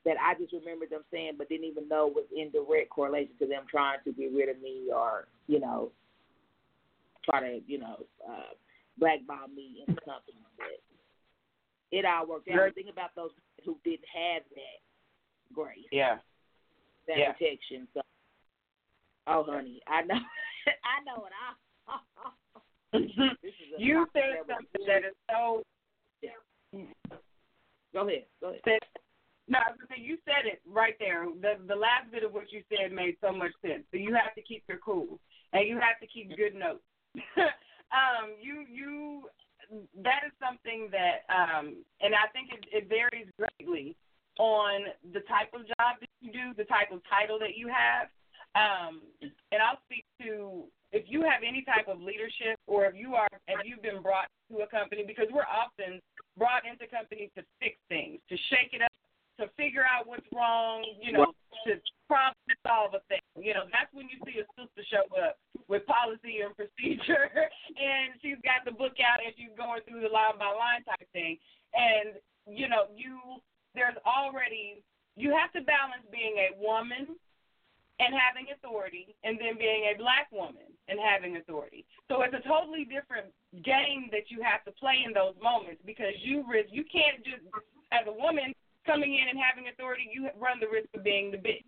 that I just remembered them saying, but didn't even know was in direct correlation to them trying to get rid of me or you know try to you know uh, blackball me in the company. But it all worked out. Right. Think about those who didn't have that grace, Yeah. that Yeah. protection. So, oh honey, I know, I know what I. this is a you said something that is so. Go ahead. Go ahead. No, I was gonna say you said it right there. The the last bit of what you said made so much sense. So you have to keep your cool, and you have to keep good notes. um, you you that is something that, um, and I think it, it varies greatly on the type of job that you do, the type of title that you have. Um, and I'll speak to if you have any type of leadership or if you are if you've been brought to a company because we're often brought into companies to fix things, to shake it up, to figure out what's wrong, you know, to problem solve a thing. You know, that's when you see a sister show up with policy and procedure and she's got the book out and she's going through the line by line type thing. And, you know, you there's already you have to balance being a woman and having authority and then being a black woman and having authority. So it's a totally different game that you have to play in those moments because you risk you can't just as a woman coming in and having authority, you run the risk of being the bitch.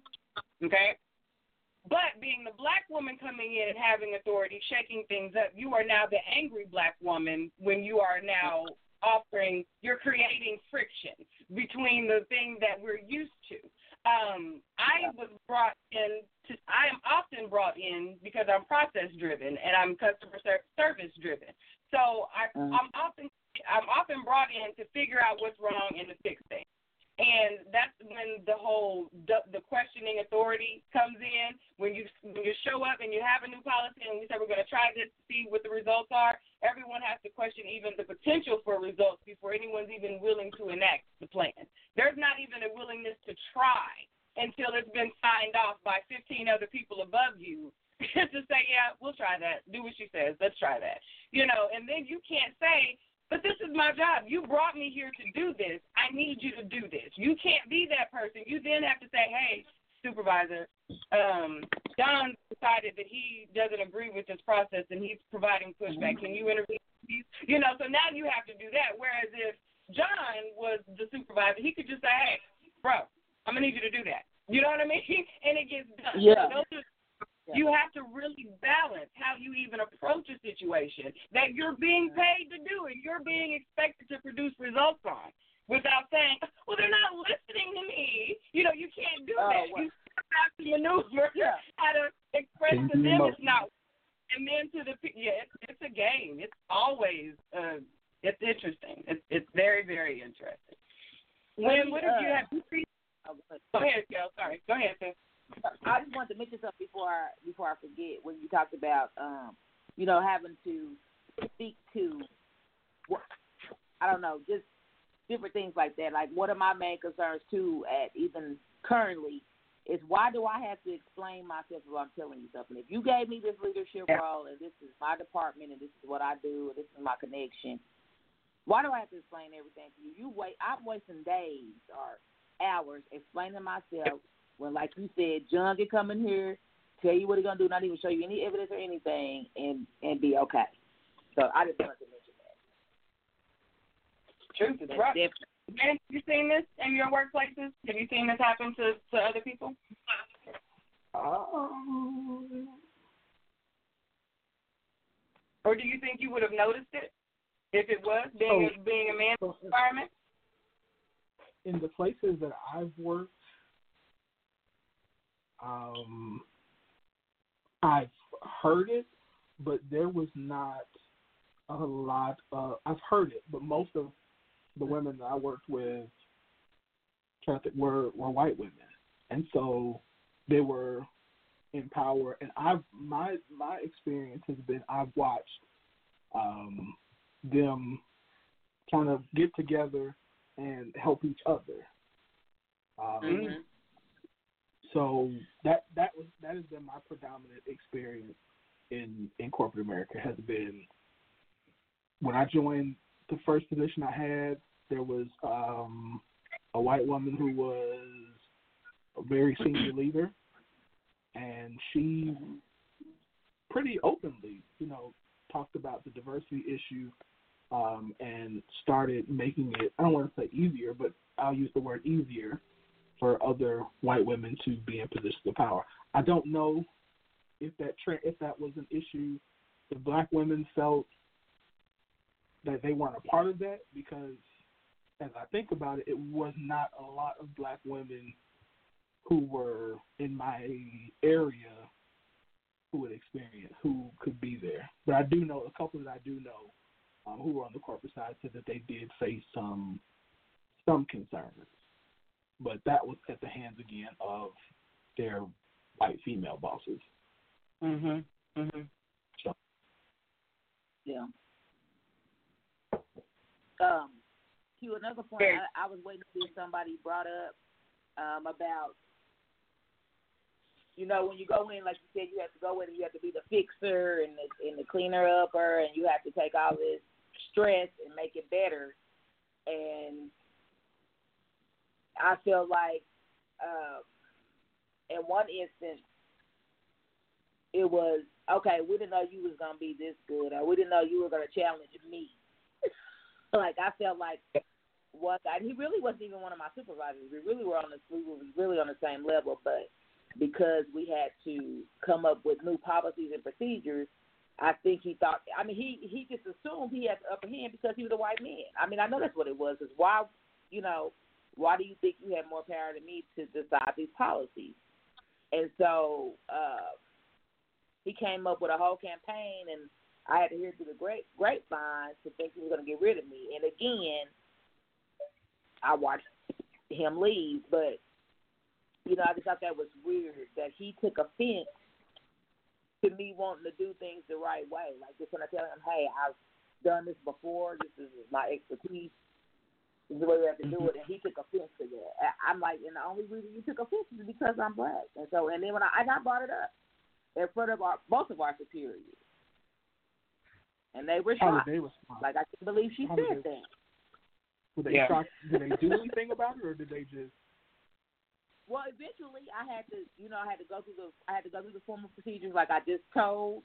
Okay? But being the black woman coming in and having authority, shaking things up, you are now the angry black woman when you are now offering, you're creating friction between the thing that we're used to. Um, I was brought in to, I am often brought in because I'm process driven and I'm customer ser- service driven. So I, I'm often I'm often brought in to figure out what's wrong and to fix things. And that's when the whole the, questioning authority comes in. When you when you show up and you have a new policy and we say we're going to try this to see what the results are, everyone has to question even the potential for results before anyone's even willing to enact the plan. There's not even a willingness to try until it's been signed off by 15 other people above you to say, yeah, we'll try that. Do what she says. Let's try that. You know, and then you can't say, but this is my job. You brought me here to do this. I need you to do this. You can't be that person. You then have to say, hey, supervisor, um, John decided that he doesn't agree with this process and he's providing pushback. Can you intervene? You know, so now you have to do that. Whereas if John was the supervisor, he could just say, "Hey, bro, I'm gonna need you to do that." You know what I mean? And it gets done. Yeah. Those are you have to really balance how you even approach a situation that you're being paid to do and you're being expected to produce results on without saying, well, they're not listening to me. You know, you can't do Oh, that. well. You have to maneuver Yeah. how to express to them mo- it's not. And then to the, yeah, it's, it's a game. It's always, uh, it's interesting. It's, it's very, very interesting. When, what did you Uh, have? you see- Go ahead, Gail. Sorry. Go ahead, sis. I just wanted to mention something before I before I forget when you talked about um, you know, having to speak to what I don't know, just different things like that. Like one of my main concerns too at even currently is why do I have to explain myself if I'm telling you something? If you gave me this leadership Yeah. role and this is my department and this is what I do and this is my connection, why do I have to explain everything to you? You wait I'm wasting days or hours explaining myself when like you said, John can come in here, tell you what he's gonna do, not even show you any evidence or anything and and be okay. So I just wanted to mention that. Truth is That's rough. different. And have you seen this in your workplaces? Have you seen this happen to, to other people? Um, Or do you think you would have noticed it if it was being a, being a man's so environment? in the places that I've worked, um, I've heard it, but there was not a lot of. I've heard it, but most of the women that I worked with, to were were white women, and so they were in power. And I've my my experience has been I've watched um, them kind of get together and help each other. Um, Mhm. So that that was that has been my predominant experience in in corporate America has been when I joined the first position I had, there was um, a white woman who was a very senior leader, and she pretty openly, you know, talked about the diversity issue um, and started making it. I don't want to say easier, but I'll use the word easier for other white women to be in positions of power. I don't know if that tra- if that was an issue. The black women felt that they weren't a part of that because, as I think about it, it was not a lot of black women who were in my area who would experience who could be there. But I do know a couple that I do know um, who were on the corporate side said that they did face some some concerns, but that was at the hands again of their white female bosses. Mhm. Mhm. Yeah. Um, to another point, I, I was waiting to see if somebody brought up um, about, you know, when you go in, like you said, you have to go in and you have to be the fixer and the, and the cleaner upper, and you have to take all this stress and make it better. And I feel like, um, in one instance, it was okay. We didn't know you was gonna be this good, or we didn't know you were gonna challenge me. like I felt like one guy, he really wasn't even one of my supervisors. We really were on the we were really on the same level, but because we had to come up with new policies and procedures, I think he thought. I mean, he he just assumed he had the upper hand because he was a white man. I mean, I know that's what it was. Is why, you know, why do you think you have more power than me to decide these policies? And so uh, he came up with a whole campaign, and I had to hear through the great grapevine to think he was going to get rid of me. And again, I watched him leave, but you know, I just thought that was weird that he took offense to me wanting to do things the right way. Like just when I tell him, "Hey, I've done this before. This is my expertise. This is the way we have to do mm-hmm. it," and he took offense to that. I- I'm like, and the only reason you took offense is because I'm black. And so, and then when I, and I brought it up in front of our both of our superiors, and they were shocked. did they respond? Like I can't believe she How said they- that. Were they Yeah. shocked? Did they do anything about it, or did they just? well, eventually I had to, you know, I had to go through the, I had to go through the formal procedures. Like I just told,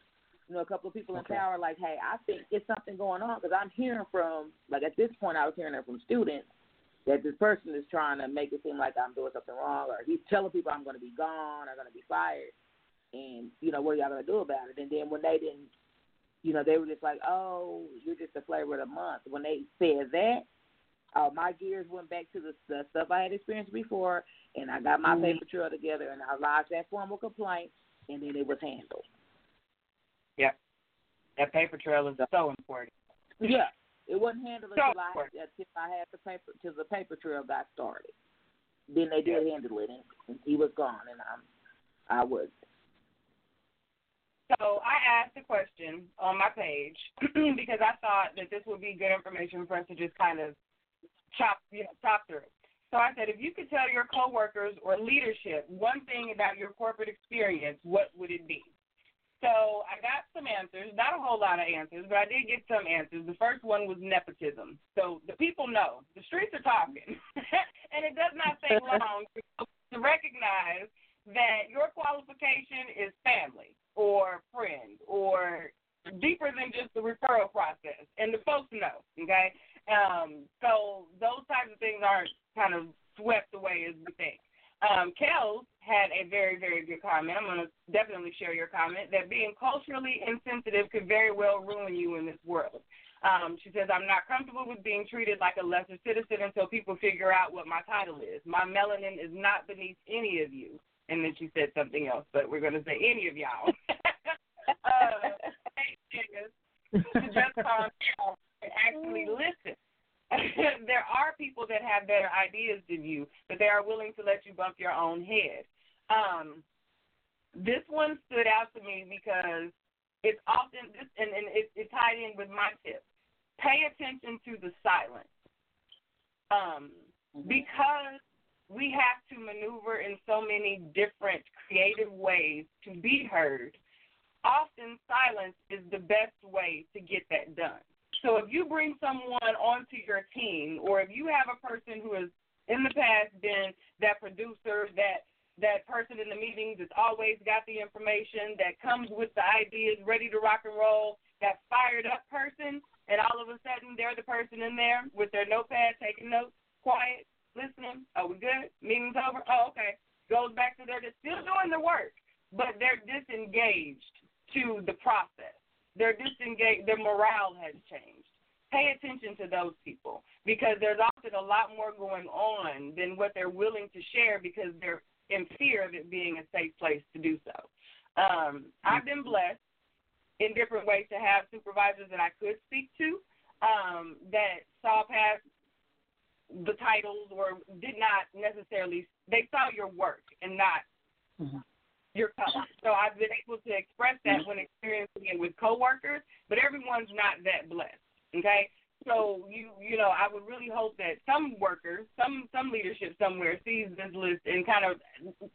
you know, a couple of people in Okay. power, like, hey, I think it's something going on because I'm hearing from, like at this point, I was hearing it from students that this person is trying to make it seem like I'm doing something wrong, or he's telling people I'm going to be gone or going to be fired, and you know, what are y'all going to do about it? And then when they didn't, you know, they were just like, oh, you're just the flavor of the month. When they said that, uh, my gears went back to the, the stuff I had experienced before, and I got my Mhm. paper trail together, and I lodged that formal complaint, and then it was handled. Yep. That paper trail is so important. Yeah, it wasn't handled So until I until I had the paper till the paper trail got started. Then they did handle it, and, and he was gone, and I'm I was. So I asked a question on my page because I thought that this would be good information for us to just kind of chop, you know, chop through. So I said, if you could tell your coworkers or leadership one thing about your corporate experience, what would it be? So I got some answers, not a whole lot of answers, but I did get some answers. The first one was nepotism. So the people know, the streets are talking, and it does not take long to, recognize that your qualification is family or friend or deeper than just the referral process, and the folks know. Okay, um, so those types of things aren't kind of swept away as we think. Um, Kellz had a very, very good comment. I'm going to definitely share your comment that being culturally insensitive could very well ruin you in this world. Um, she says, I'm not comfortable with being treated like a lesser citizen until people figure out what my title is. My melanin is not beneath any of you. And then she said something else, but we're going to say any of y'all. uh, to just calm down and actually listen. there are people that have better ideas than you, but they are willing to let you bump your own head. Um, this one stood out to me because it's often this, and, and it, it tied in with my tip. Pay attention to the silence, um, because we have to maneuver in so many different creative ways to be heard. Often, silence is the best way to get that done. So if you bring someone onto your team, or if you have a person who has in the past been that producer, that that person in the meetings that's always got the information, that comes with the ideas, ready to rock and roll, that fired up person, and all of a sudden they're the person in there with their notepad taking notes, quiet, listening. Are we good? Meeting's over. Oh, okay. Goes back to they're still doing the work, but they're disengaged to the process they're disengaged, their morale has changed. Pay attention to those people because there's often a lot more going on than what they're willing to share because they're in fear of it being a safe place to do so. Um, I've been blessed in different ways to have supervisors that I could speak to um, that saw past the titles or did not necessarily, they saw your work and not your color. So I've been able to express that when experiencing it with coworkers, but everyone's not that blessed. Okay? So you you know, I would really hope that some workers, some some leadership somewhere sees this list and kind of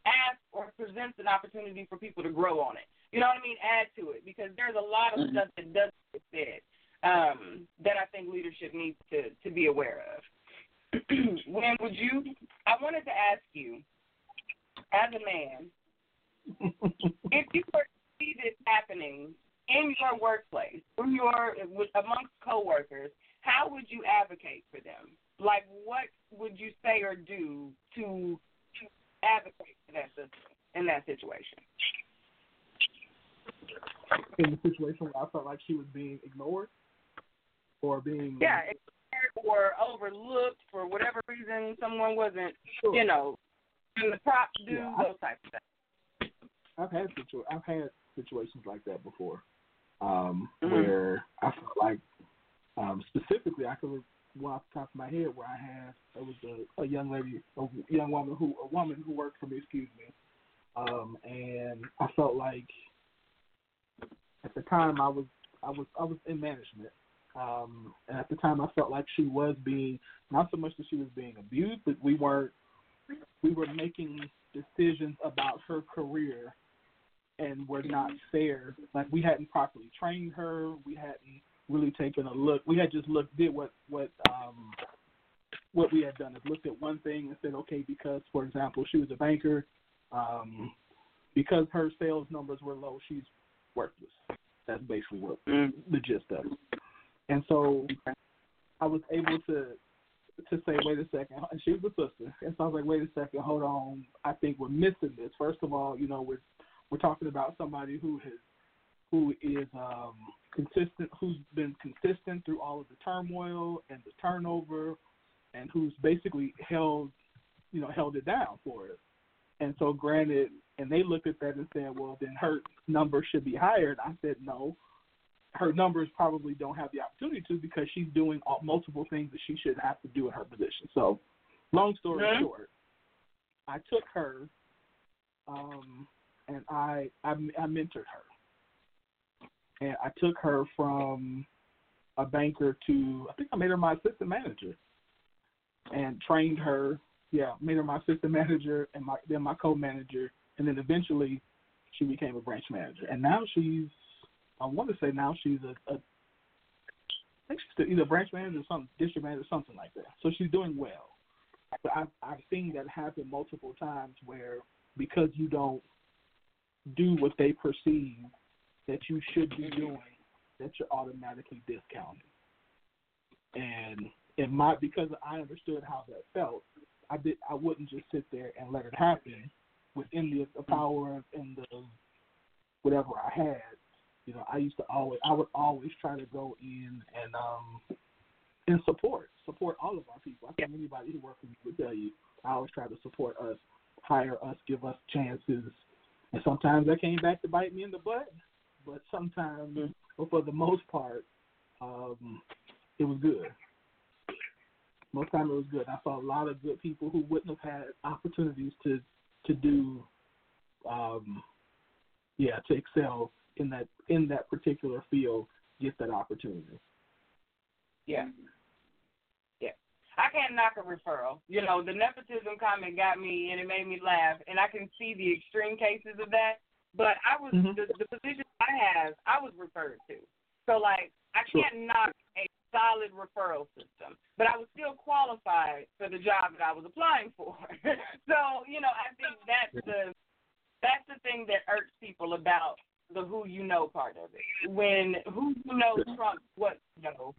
asks or presents an opportunity for people to grow on it. You know what I mean? Add to it because there's a lot of stuff that doesn't get said um, that I think leadership needs to to be aware of. when would you? I wanted to ask you, as a man, if you were to see this happening in your workplace, in your with, amongst coworkers, how would you advocate for them? Like, what would you say or do to advocate for that system in that situation? In the situation where I felt like she was being ignored or being Yeah, ignored or overlooked for whatever reason, someone wasn't, you know, in the props do Yeah, I- those types of things. I've had situ- I've had situations like that before, um, Mhm. where I felt like um, specifically I could one off the top of my head where I had there was a, a young lady, a young woman who a woman who worked for me, excuse me, um, and I felt like at the time I was I was I was in management. Um, and at the time, I felt like she was being not so much that she was being abused, but we weren't we were making decisions about her career and were not fair. Like we hadn't properly trained her. We hadn't really taken a look. We had just looked did what what um what we had done is looked at one thing and said, okay, because for example she was a banker, um, because her sales numbers were low, she's worthless. That's basically what Mm. the gist of it. And so I was able to to say, wait a second, and she was a sister, and so I was like, wait a second, hold on, I think we're missing this. First of all, you know, we're we're talking about somebody who has who is um, consistent, who's been consistent through all of the turmoil and the turnover, and who's basically held, you know, held it down for us. And so, granted, and they looked at that and said, well, then her number should be higher. And I said, no, her numbers probably don't have the opportunity to because she's doing all, multiple things that she shouldn't have to do in her position. So, long story Mhm. short, I took her, um, and I, I I mentored her, and I took her from a banker to I think I made her my assistant manager, and trained her. Yeah, made her my assistant manager and my then my co-manager, and then eventually she became a branch manager. And now she's I want to say now she's a, a I think she's either branch manager or something, district manager, something like that. So she's doing well. But I've I've seen that happen multiple times where because you don't do what they perceive that you should be doing, that you're automatically discounted. And it might because I understood how that felt, I did I wouldn't just sit there and let it happen within the, the power of and the whatever I had. You know, I used to always I would always try to go in and um and support support all of our people. I think anybody who works with me would tell you I always try to support us, hire us, give us chances, and sometimes that came back to bite me in the butt. But sometimes, but for the most part, um, it was good. Most time it was good. I saw a lot of good people who wouldn't have had opportunities to to do, um, yeah, to excel in that in that particular field get that opportunity. Yeah. I can't knock a referral. You know, the nepotism comment got me and it made me laugh and I can see the extreme cases of that. But I was Mhm. the, the position I have, I was referred to. So like I can't knock a solid referral system. But I was still qualified for the job that I was applying for. so, you know, I think that's the that's the thing that irks people about the who you know part of it. When who you know trumps what you know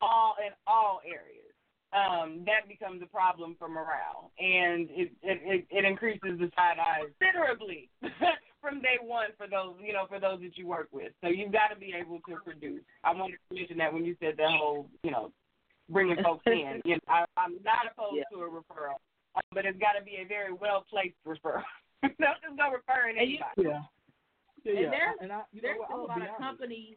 all in all areas. Um, that becomes a problem for morale, and it it, it, it increases the side eyes considerably from day one for those you know for those that you work with. So you've got to be able to produce. I wanted to mention that when you said the whole you know bringing folks in. You know, I, I'm not opposed Yeah. to a referral, uh, but it's got to be a very well placed referral. Don't just go referring And you- anybody. Yeah. Yeah, And yeah. there's- and I, you There's know what, still a I'm lot of honest. companies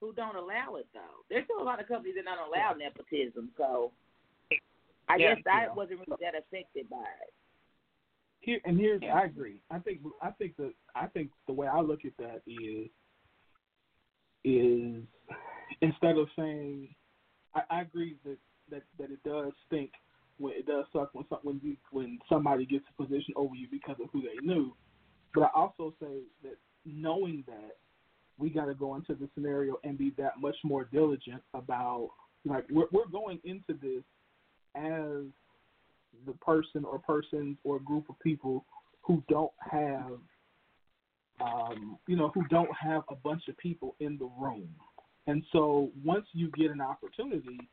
who don't allow it though. There's still a lot of companies that don't allow nepotism. So I Yeah. guess I Yeah. wasn't really that affected by it. Here and here's Yeah. I agree. I think I think the I think the way I look at that is is instead of saying I, I agree that, that that it does stink when it does suck when some, when you when somebody gets a position over you because of who they knew. But I also say that knowing that we got to go into the scenario and be that much more diligent about like we're we're going into this as the person or persons or group of people who don't have um, you know who don't have a bunch of people in the room. And so once you get an opportunity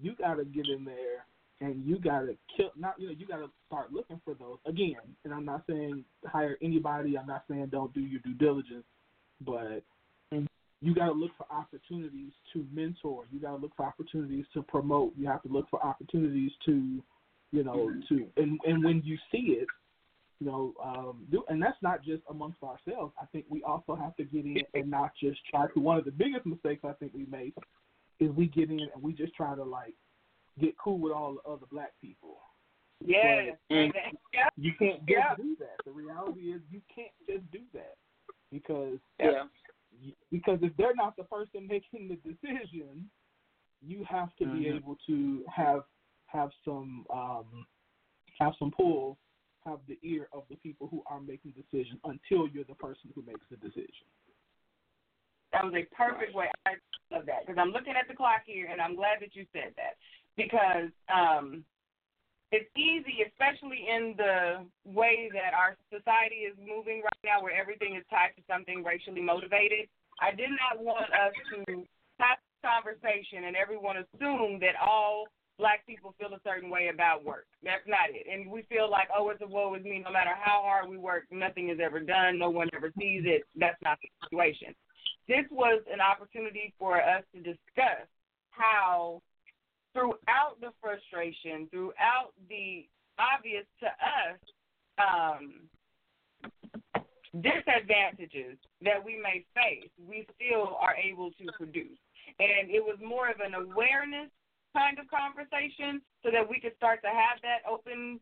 you got to get in there and you got to kill not you know you got to start looking for those. Again and i'm not saying hire anybody i'm not saying don't do your due diligence but you got to look for opportunities to mentor you got to look for opportunities to promote you have to look for opportunities to you know to and and when you see it you know um do and that's not just amongst ourselves i think we also have to get in and not just try to one of the biggest mistakes i think we make is we get in and we just try to like get cool with all the other black people Yeah. Mm. Yeah. you can't just Yeah. do that the reality is you can't just do that because Yeah. Because if they're not the person making the decision, you have to be Mhm. able to have have some um, have some pull, have the ear of the people who are making decisions until you're the person who makes the decision. That was a perfect way. I love that because I'm looking at the clock here, and I'm glad that you said that. because um, it's easy, especially in the way that our society is moving right now, where everything is tied to something racially motivated. I did not want us to have this conversation and everyone assume that all black people feel a certain way about work. That's not it. And we feel like, oh, it's a woe with me. No matter how hard we work, nothing is ever done. No one ever sees it. That's not the situation. This was an opportunity for us to discuss how, throughout the frustration, throughout the obvious to us um, disadvantages that we may face, we still are able to produce. And it was more of an awareness kind of conversation so that we could start to have that open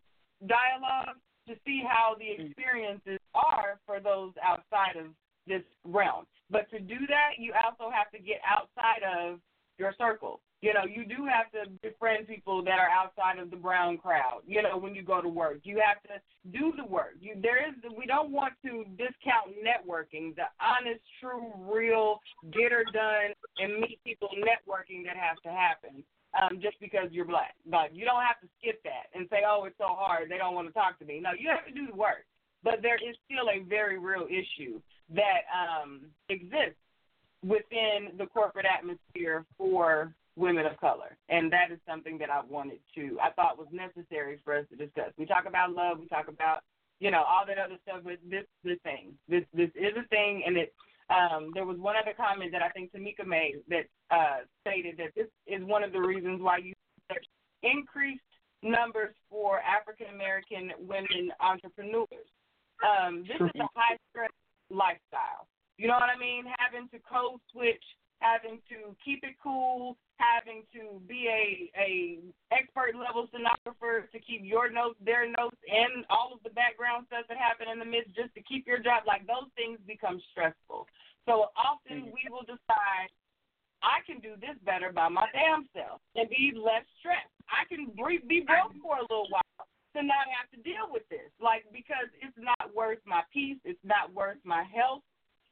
dialogue to see how the experiences are for those outside of this realm. But to do that, you also have to get outside of your circle. You know, you do have to befriend people that are outside of the brown crowd. You know, when you go to work, you have to do the work. You there is we don't want to discount networking, the honest, true, real, get her done and meet people networking that has to happen um, just because you're black. But you don't have to skip that and say, oh, it's so hard. They don't want to talk to me. No, you have to do the work. But there is still a very real issue that um, exists within the corporate atmosphere for women of color. And that is something that I wanted to, I thought was necessary for us to discuss. We talk about love, we talk about, you know, all that other stuff, but this, this thing, this, this is a thing, and it, um, there was one other comment that I think Tamika made that uh, stated that this is one of the reasons why you increased numbers for African American women entrepreneurs. Um, this is a high stress lifestyle. You know what I mean? Having to code switch, having to keep it cool, having to be a a expert level stenographer to keep your notes, their notes, and all of the background stuff that happen in the midst just to keep your job. Like those things become stressful. So often mm. we will decide I can do this better by my damn self and be less stressed. I can be broke for a little while to not have to deal with this, like because it's not worth my peace, it's not worth my health.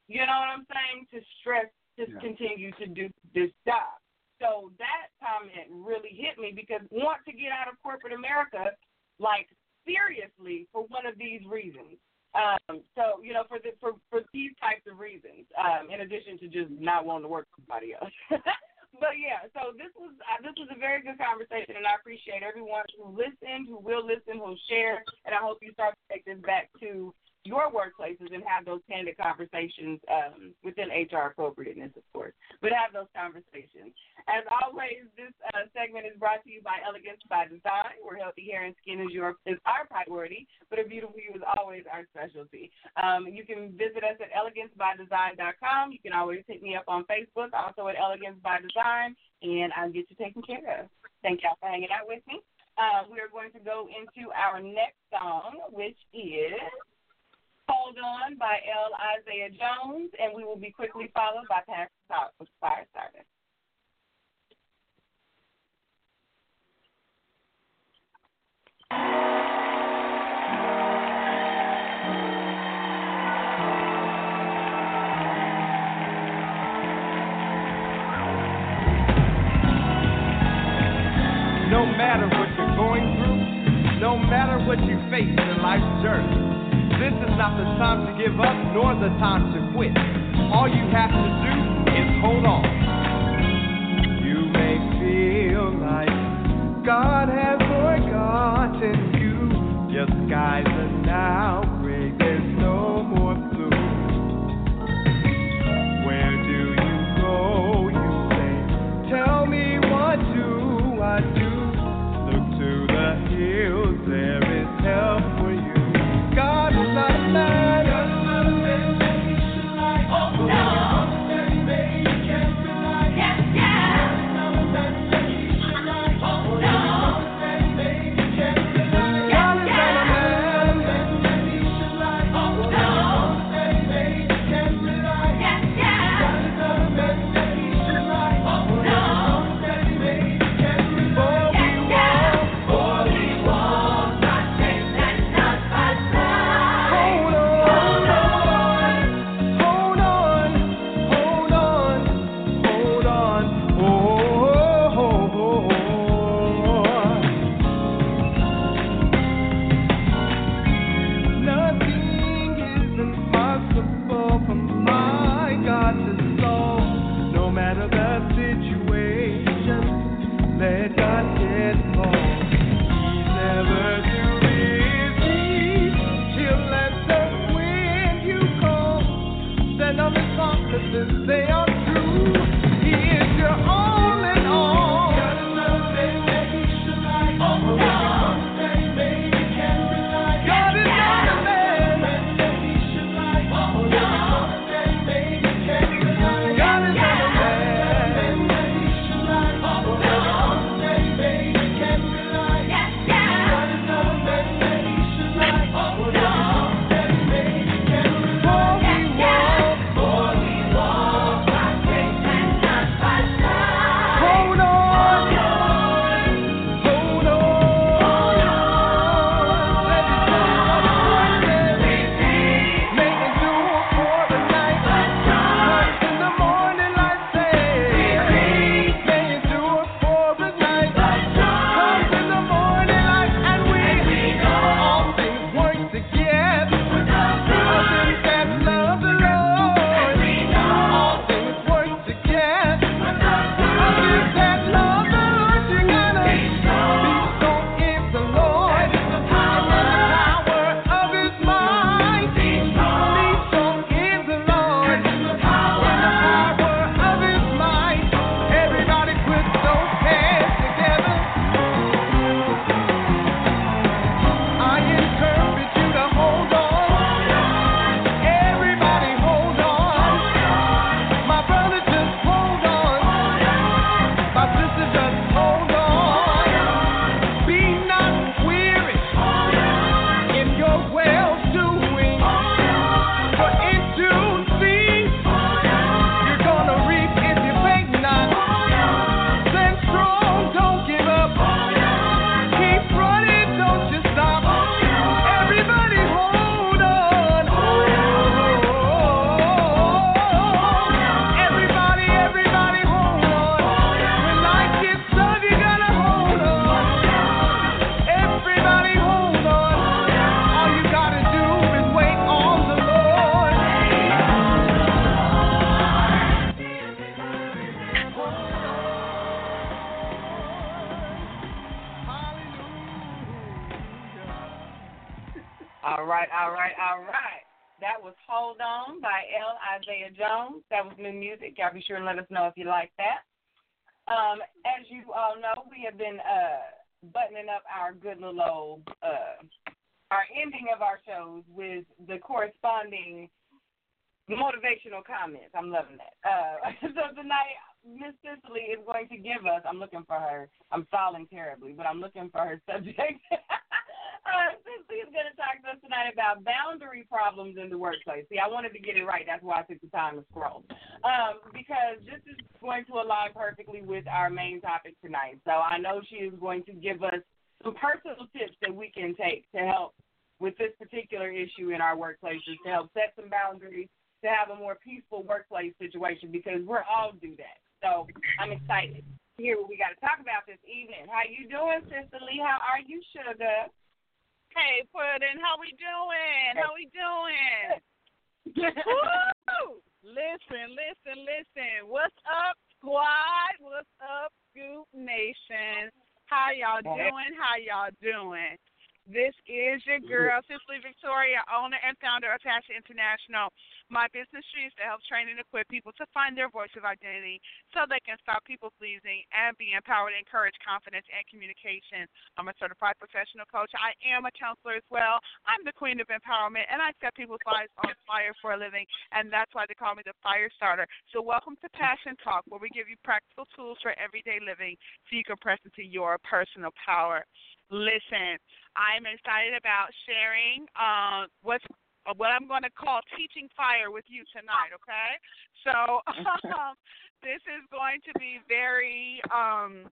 You know what I'm saying? To stress to yeah. continue to do this job. So that comment really hit me because want to get out of corporate America, like seriously, for one of these reasons. Um, so you know, for the for for these types of reasons, um, in addition to just not wanting to work with somebody else. but yeah, so this was uh, this was a very good conversation, and I appreciate everyone who listened, who will listen, who will share, and I hope you start to take this back to your workplaces and have those candid conversations um, within HR appropriateness, of course, but have those conversations. As always, this uh, segment is brought to you by Elegance by Design, where healthy hair and skin is your is our priority, but a beautiful you is always our specialty. Um, you can visit us at elegancebydesign.com. You can always hit me up on Facebook, also at Elegance by Design, and I'll get you taken care of. Thank y'all for hanging out with me. Uh, we are going to go into our next song, which is Hold On by L. Isaiah Jones, and we will be quickly followed by Passion Talk with Firestarter. No matter what you're going through, no matter what you face in life's journey. This is not the time to give up, nor the time to quit. All you have to do is hold on. You may feel like God has forgotten you. Your skies are now All right, all right. That was Hold On by L. Isaiah Jones. That was new music. Y'all be sure and let us know if you like that. Um, as you all know, we have been uh, buttoning up our good little old, uh, our ending of our shows with the corresponding motivational comments. I'm loving that. Uh, so tonight, Miss Cicely is going to give us. I'm looking for her. I'm falling terribly, but I'm looking for her subject. Uh, Cicely is going to talk to us tonight about boundary problems in the workplace. See, I wanted to get it right. That's why I took the time to scroll. Um, because this is going to align perfectly with our main topic tonight. So I know she is going to give us some personal tips that we can take to help with this particular issue in our workplaces, to help set some boundaries, to have a more peaceful workplace situation because we're all do that. So I'm excited to hear what we got to talk about this evening. How you doing, Sister Lee? How are you, Sugar? Hey, Puddin', how we doing? How we doing? Woo! Listen, listen, listen. What's up, squad? What's up, Scoop Nation? How y'all doing? How y'all doing? This is your girl, Cicely Victoria, owner and founder of Passion International. My business streams to help train and equip people to find their voice of identity so they can stop people pleasing and be empowered, encourage confidence and communication. I'm a certified professional coach. I am a counselor as well. I'm the queen of empowerment, and I set people's lives on fire for a living, and that's why they call me the fire starter. So, welcome to Passion Talk, where we give you practical tools for everyday living so you can press into your personal power. Listen, I'm excited about sharing uh, what's what I'm going to call teaching fire with you tonight. Okay, so um, this is going to be very um,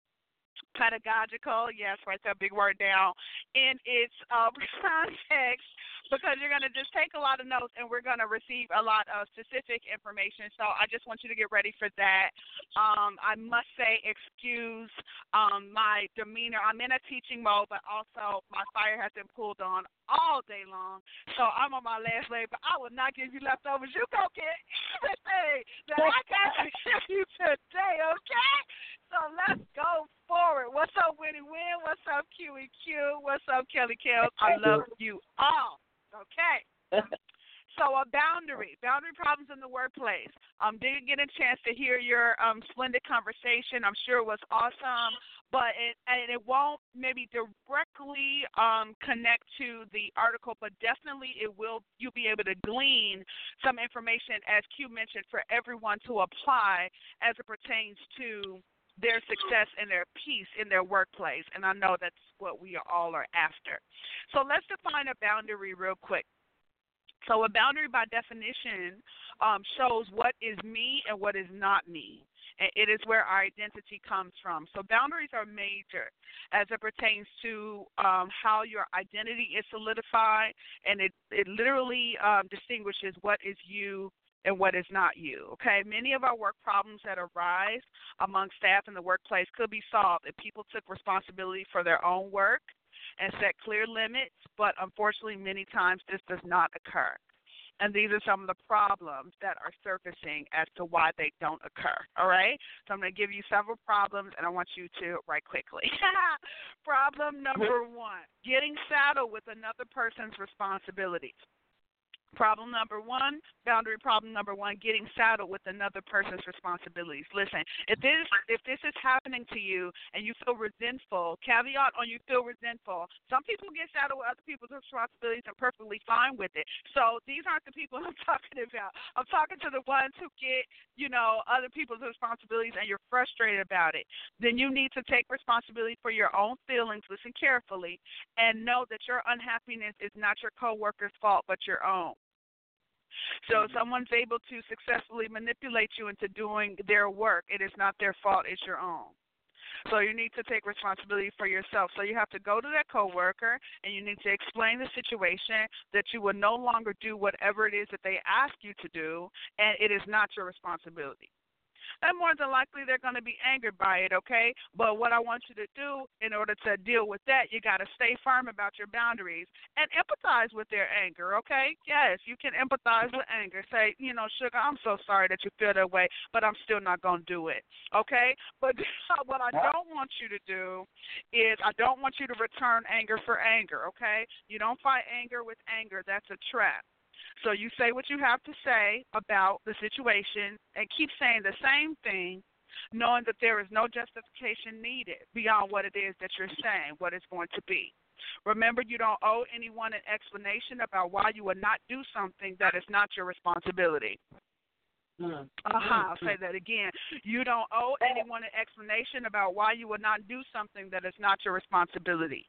pedagogical. Yes, write that big word down in its uh, context because you're going to just take a lot of notes and we're going to receive a lot of specific information. So I just want you to get ready for that. Um, I must say, excuse um, my demeanor. I'm in a teaching mode, but also my fire has been pulled on all day long. So I'm on my last leg, but I will not give you leftovers. You go get everything that I got to give you today, okay? So let's go forward. What's up, Winnie Win? What's up, QEQ? What's up, Kelly Kellz? I love you all. Okay. So a boundary, boundary problems in the workplace. Um, didn't get a chance to hear your um splendid conversation. I'm sure it was awesome, but it and it won't maybe directly um connect to the article, but definitely it will. You'll be able to glean some information, as Q mentioned, for everyone to apply as it pertains to their success and their peace in their workplace. And I know that's what we all are after. So let's define a boundary real quick. So a boundary, by definition, um, shows what is me and what is not me. And it is where our identity comes from. So boundaries are major as it pertains to um, how your identity is solidified, and it it literally um, distinguishes what is you and what is not you. Okay, many of our work problems that arise among staff in the workplace could be solved if people took responsibility for their own work and set clear limits, but unfortunately, many times this does not occur. And these are some of the problems that are surfacing as to why they don't occur. All right? So I'm going to give you several problems, and I want you to write quickly. Problem number one getting saddled with another person's responsibilities. Problem number one, boundary problem number one, getting saddled with another person's responsibilities. Listen, if this if this is happening to you and you feel resentful, caveat on you feel resentful. Some people get saddled with other people's responsibilities and perfectly fine with it. So these aren't the people I'm talking about. I'm talking to the ones who get, you know, other people's responsibilities and you're frustrated about it. Then you need to take responsibility for your own feelings, listen carefully, and know that your unhappiness is not your coworker's fault but your own. So if mm-hmm. someone's able to successfully manipulate you into doing their work, it is not their fault, it's your own. So you need to take responsibility for yourself. So you have to go to that coworker and you need to explain the situation that you will no longer do whatever it is that they ask you to do and it is not your responsibility and more than likely they're going to be angered by it, okay? But what I want you to do in order to deal with that, you got to stay firm about your boundaries and empathize with their anger, okay? Yes, you can empathize with anger. Say, you know, sugar, I'm so sorry that you feel that way, but I'm still not going to do it, okay? But what I don't want you to do is I don't want you to return anger for anger, okay? You don't fight anger with anger. That's a trap. So you say what you have to say about the situation and keep saying the same thing, knowing that there is no justification needed beyond what it is that you're saying, what it's going to be. Remember, you don't owe anyone an explanation about why you would not do something that is not your responsibility. Uh huh. I'll say that again. You don't owe anyone an explanation about why you would not do something that is not your responsibility.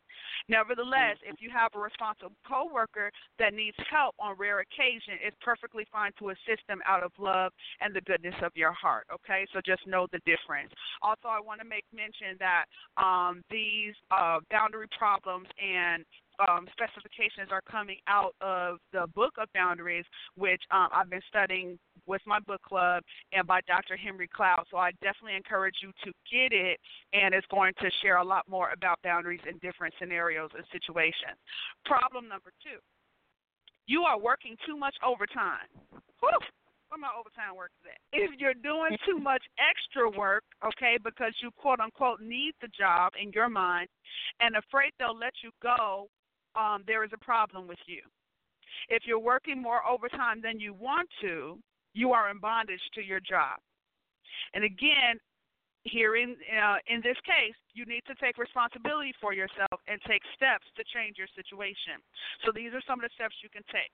Nevertheless, if you have a responsible coworker that needs help on rare occasion, it's perfectly fine to assist them out of love and the goodness of your heart. Okay, so just know the difference. Also, I want to make mention that um, these uh, boundary problems and um, specifications are coming out of the book of boundaries, which um, I've been studying with my book club and by Dr. Henry Cloud. So I definitely encourage you to get it, and it's going to share a lot more about boundaries in different scenarios and situations. Problem number two you are working too much overtime. Whew where my overtime work is at. If you're doing too much extra work, okay, because you quote unquote need the job in your mind and afraid they'll let you go um, there is a problem with you. If you're working more overtime than you want to, you are in bondage to your job. And again, here in uh, in this case, you need to take responsibility for yourself and take steps to change your situation. So these are some of the steps you can take.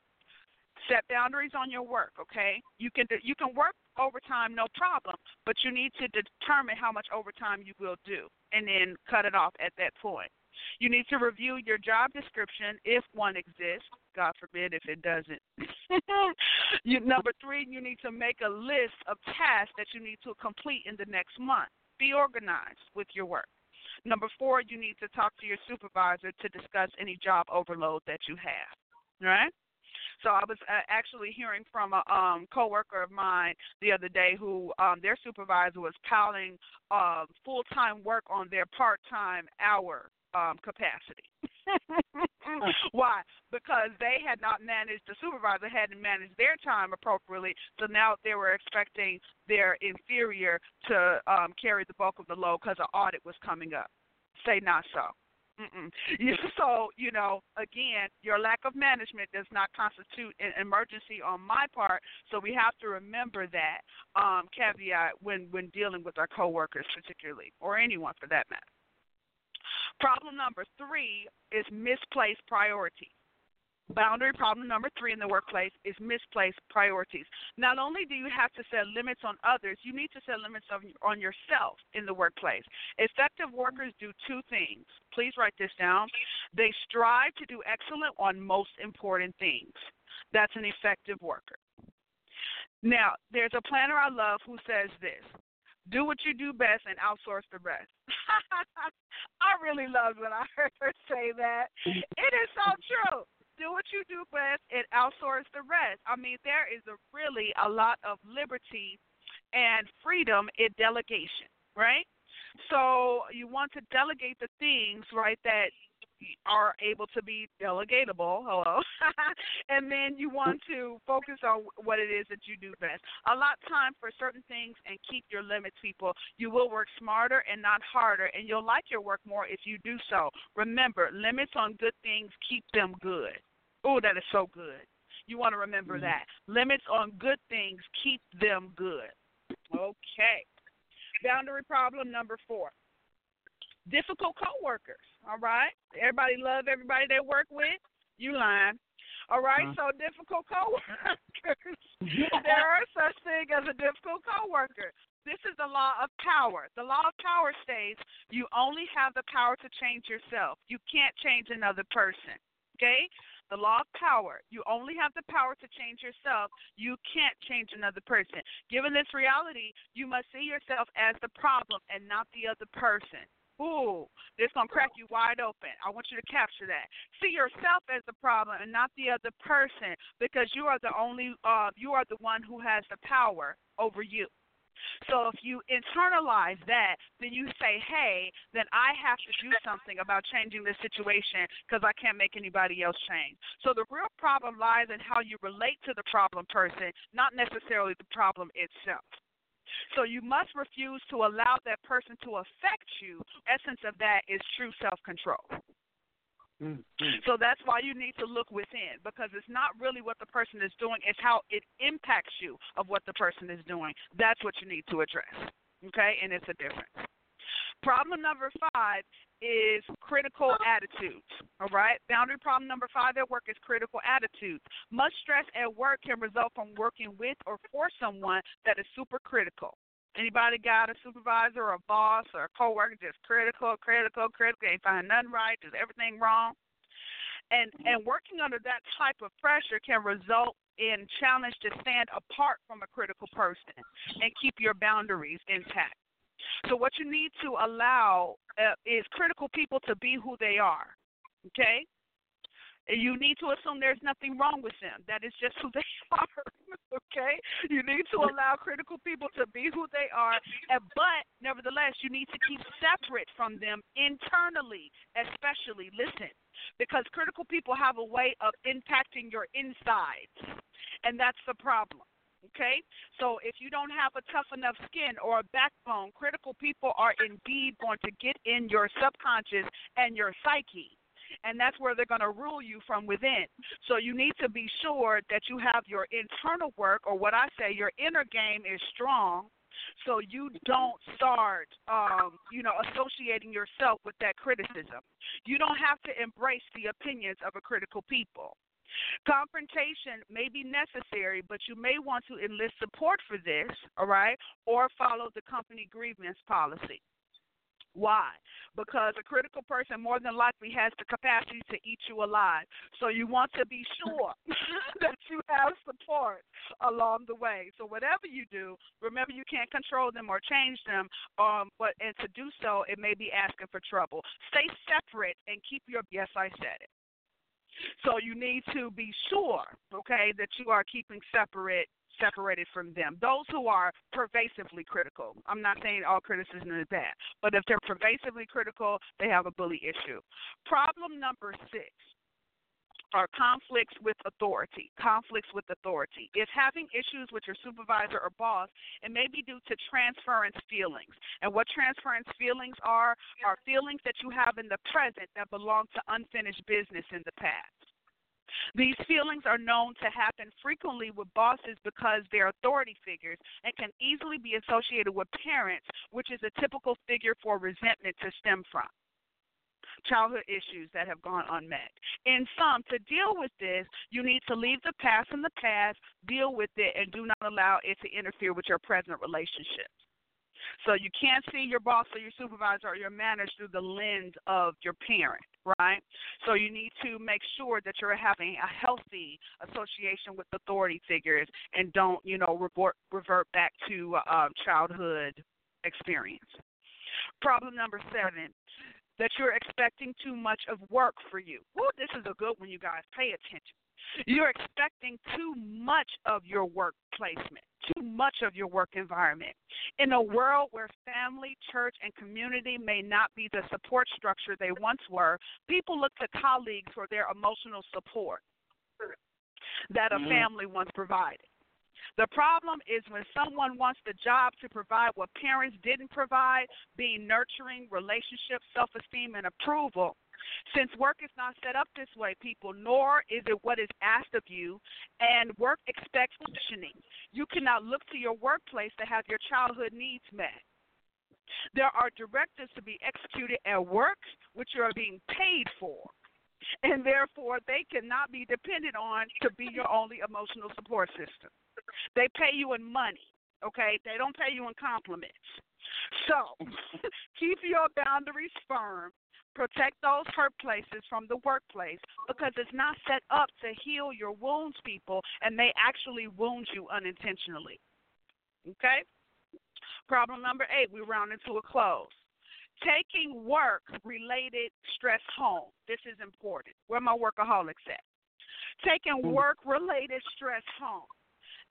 Set boundaries on your work. Okay, you can you can work overtime, no problem, but you need to determine how much overtime you will do, and then cut it off at that point. You need to review your job description if one exists. God forbid if it doesn't. you, number three, you need to make a list of tasks that you need to complete in the next month. Be organized with your work. Number four, you need to talk to your supervisor to discuss any job overload that you have. Right? So I was uh, actually hearing from a um, coworker of mine the other day who um, their supervisor was piling uh, full time work on their part time hour um, capacity. Why? Because they had not managed, the supervisor hadn't managed their time appropriately, so now they were expecting their inferior to um, carry the bulk of the load because an audit was coming up. Say not so. Mm-mm. So, you know, again, your lack of management does not constitute an emergency on my part. So we have to remember that um, caveat when when dealing with our coworkers, particularly, or anyone for that matter. Problem number three is misplaced priorities. Boundary problem number three in the workplace is misplaced priorities. Not only do you have to set limits on others, you need to set limits on, on yourself in the workplace. Effective workers do two things. Please write this down. They strive to do excellent on most important things. That's an effective worker. Now, there's a planner I love who says this do what you do best and outsource the rest. I really loved when I heard her say that. It is so true do what you do best and outsource the rest. I mean, there is a really a lot of liberty and freedom in delegation, right? So you want to delegate the things, right, that are able to be delegatable. Hello. and then you want to focus on what it is that you do best. Allot time for certain things and keep your limits, people. You will work smarter and not harder, and you'll like your work more if you do so. Remember, limits on good things keep them good. Oh, that is so good. You want to remember mm-hmm. that. Limits on good things keep them good. Okay. Boundary problem number four. Difficult coworkers. All right. Everybody love everybody they work with. You lying. All right. Uh-huh. So difficult coworkers. there are such thing as a difficult coworker. This is the law of power. The law of power states you only have the power to change yourself. You can't change another person. Okay? The law of power. You only have the power to change yourself. You can't change another person. Given this reality, you must see yourself as the problem and not the other person. Ooh, this gonna crack you wide open. I want you to capture that. See yourself as the problem and not the other person, because you are the only, uh, you are the one who has the power over you. So if you internalize that, then you say, hey, then I have to do something about changing this situation because I can't make anybody else change. So the real problem lies in how you relate to the problem person, not necessarily the problem itself. So you must refuse to allow that person to affect you. Essence of that is true self control. Mm-hmm. So that's why you need to look within because it's not really what the person is doing, it's how it impacts you of what the person is doing. That's what you need to address. Okay? And it's a difference. Problem number five is critical attitudes. All right? Boundary problem number five at work is critical attitudes. Much stress at work can result from working with or for someone that is super critical. Anybody got a supervisor or a boss or a coworker just critical, critical, critical, ain't find nothing right, does everything wrong? And and working under that type of pressure can result in challenge to stand apart from a critical person and keep your boundaries intact. So what you need to allow uh, is critical people to be who they are. Okay? You need to assume there's nothing wrong with them. That is just who they are. okay? You need to allow critical people to be who they are, but nevertheless, you need to keep separate from them internally, especially. Listen, because critical people have a way of impacting your insides, and that's the problem. Okay? So if you don't have a tough enough skin or a backbone, critical people are indeed going to get in your subconscious and your psyche and that's where they're going to rule you from within. So you need to be sure that you have your internal work, or what I say, your inner game is strong. So you don't start, um, you know, associating yourself with that criticism. You don't have to embrace the opinions of a critical people. Confrontation may be necessary, but you may want to enlist support for this, all right, or follow the company grievance policy. Why? Because a critical person more than likely has the capacity to eat you alive. So you want to be sure that you have support along the way. So whatever you do, remember you can't control them or change them. Um, but and to do so, it may be asking for trouble. Stay separate and keep your. Yes, I said it. So you need to be sure, okay, that you are keeping separate separated from them. Those who are pervasively critical. I'm not saying all criticism is bad, but if they're pervasively critical, they have a bully issue. Problem number six are conflicts with authority. Conflicts with authority. If having issues with your supervisor or boss, it may be due to transference feelings. And what transference feelings are, are feelings that you have in the present that belong to unfinished business in the past. These feelings are known to happen frequently with bosses because they're authority figures and can easily be associated with parents, which is a typical figure for resentment to stem from childhood issues that have gone unmet. In some, to deal with this, you need to leave the past in the past, deal with it, and do not allow it to interfere with your present relationships. So you can't see your boss or your supervisor or your manager through the lens of your parent, right? So you need to make sure that you're having a healthy association with authority figures and don't, you know, revert revert back to uh, childhood experience. Problem number seven that you're expecting too much of work for you. Well, this is a good one, you guys. Pay attention. You're expecting too much of your work placement, too much of your work environment. In a world where family, church, and community may not be the support structure they once were, people look to colleagues for their emotional support that a mm-hmm. family once provided. The problem is when someone wants the job to provide what parents didn't provide, being nurturing, relationships, self esteem, and approval. Since work is not set up this way, people, nor is it what is asked of you, and work expects functioning. You cannot look to your workplace to have your childhood needs met. There are directives to be executed at work, which you are being paid for and therefore they cannot be depended on to be your only emotional support system. They pay you in money, okay? They don't pay you in compliments. So keep your boundaries firm. Protect those hurt places from the workplace because it's not set up to heal your wounds, people, and they actually wound you unintentionally. Okay? Problem number eight, we round into a close. Taking work related stress home. This is important. Where my workaholics at? Taking mm. work related stress home.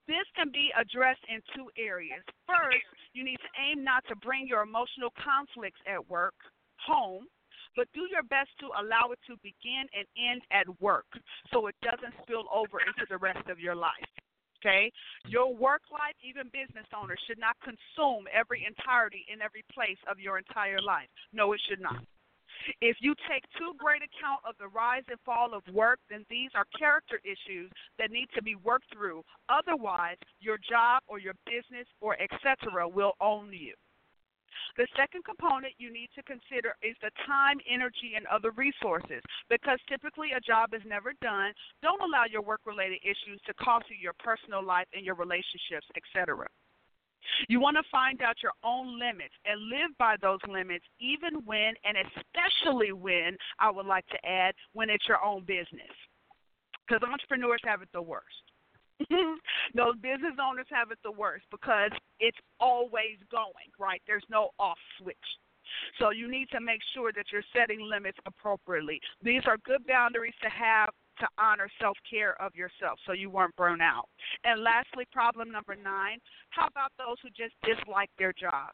This can be addressed in two areas. First, you need to aim not to bring your emotional conflicts at work home, but do your best to allow it to begin and end at work so it doesn't spill over into the rest of your life. Okay? Your work life, even business owners, should not consume every entirety in every place of your entire life. No, it should not. If you take too great account of the rise and fall of work, then these are character issues that need to be worked through. Otherwise, your job or your business or etc. will own you. The second component you need to consider is the time, energy, and other resources. Because typically a job is never done, don't allow your work related issues to cost you your personal life and your relationships, etc. You want to find out your own limits and live by those limits, even when, and especially when, I would like to add, when it's your own business. Because entrepreneurs have it the worst. those business owners have it the worst because it's always going, right? There's no off switch. So you need to make sure that you're setting limits appropriately. These are good boundaries to have to honor self care of yourself so you weren't burnt out. And lastly, problem number nine how about those who just dislike their job?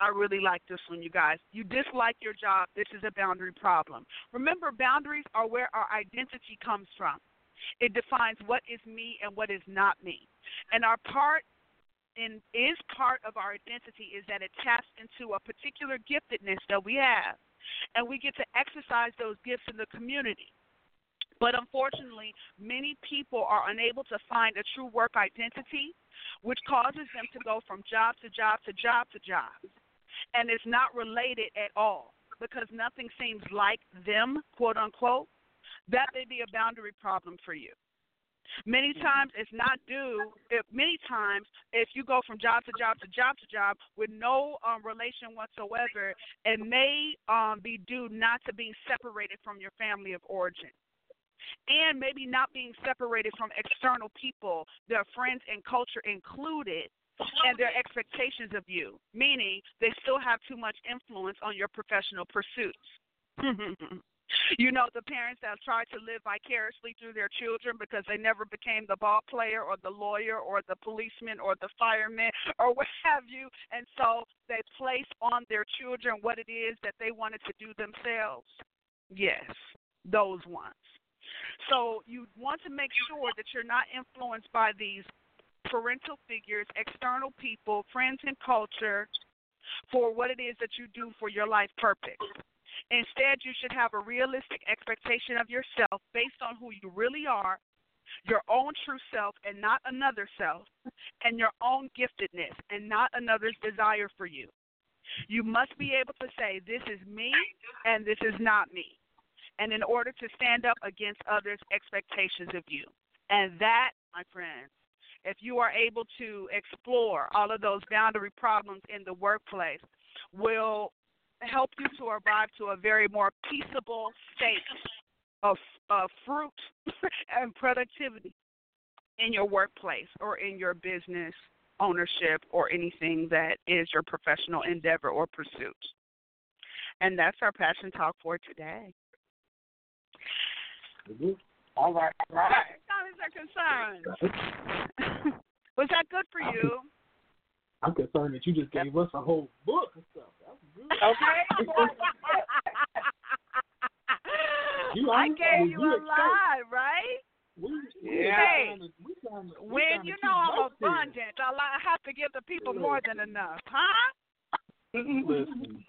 I really like this one, you guys. You dislike your job, this is a boundary problem. Remember, boundaries are where our identity comes from. It defines what is me and what is not me. And our part in is part of our identity is that it taps into a particular giftedness that we have. And we get to exercise those gifts in the community. But unfortunately, many people are unable to find a true work identity, which causes them to go from job to job to job to job. And it's not related at all because nothing seems like them, quote unquote. That may be a boundary problem for you. Many mm-hmm. times it's not due. If, many times, if you go from job to job to job to job with no um, relation whatsoever, it may um, be due not to being separated from your family of origin and maybe not being separated from external people, their friends and culture included, and their expectations of you, meaning they still have too much influence on your professional pursuits. you know, the parents that tried to live vicariously through their children because they never became the ball player or the lawyer or the policeman or the fireman or what have you. And so they placed on their children what it is that they wanted to do themselves. Yes, those ones. So you want to make sure that you're not influenced by these parental figures, external people, friends and culture for what it is that you do for your life purpose. Instead, you should have a realistic expectation of yourself based on who you really are, your own true self and not another self, and your own giftedness and not another's desire for you. You must be able to say, This is me and this is not me. And in order to stand up against others' expectations of you. And that, my friends, if you are able to explore all of those boundary problems in the workplace, will help you to arrive to a very more peaceable state of, of fruit and productivity in your workplace or in your business ownership or anything that is your professional endeavor or pursuit. And that's our passion talk for today. All right, all right. Comments or concerns? Was that good for you? I'm concerned that you just gave us a whole book of stuff. That was good. Okay. You I gave you you a excited? lie, right? We, we Yeah. trying to- trying to- When you know I'm notes here. abundant, I li- I have to give the people more than enough, huh? Listen,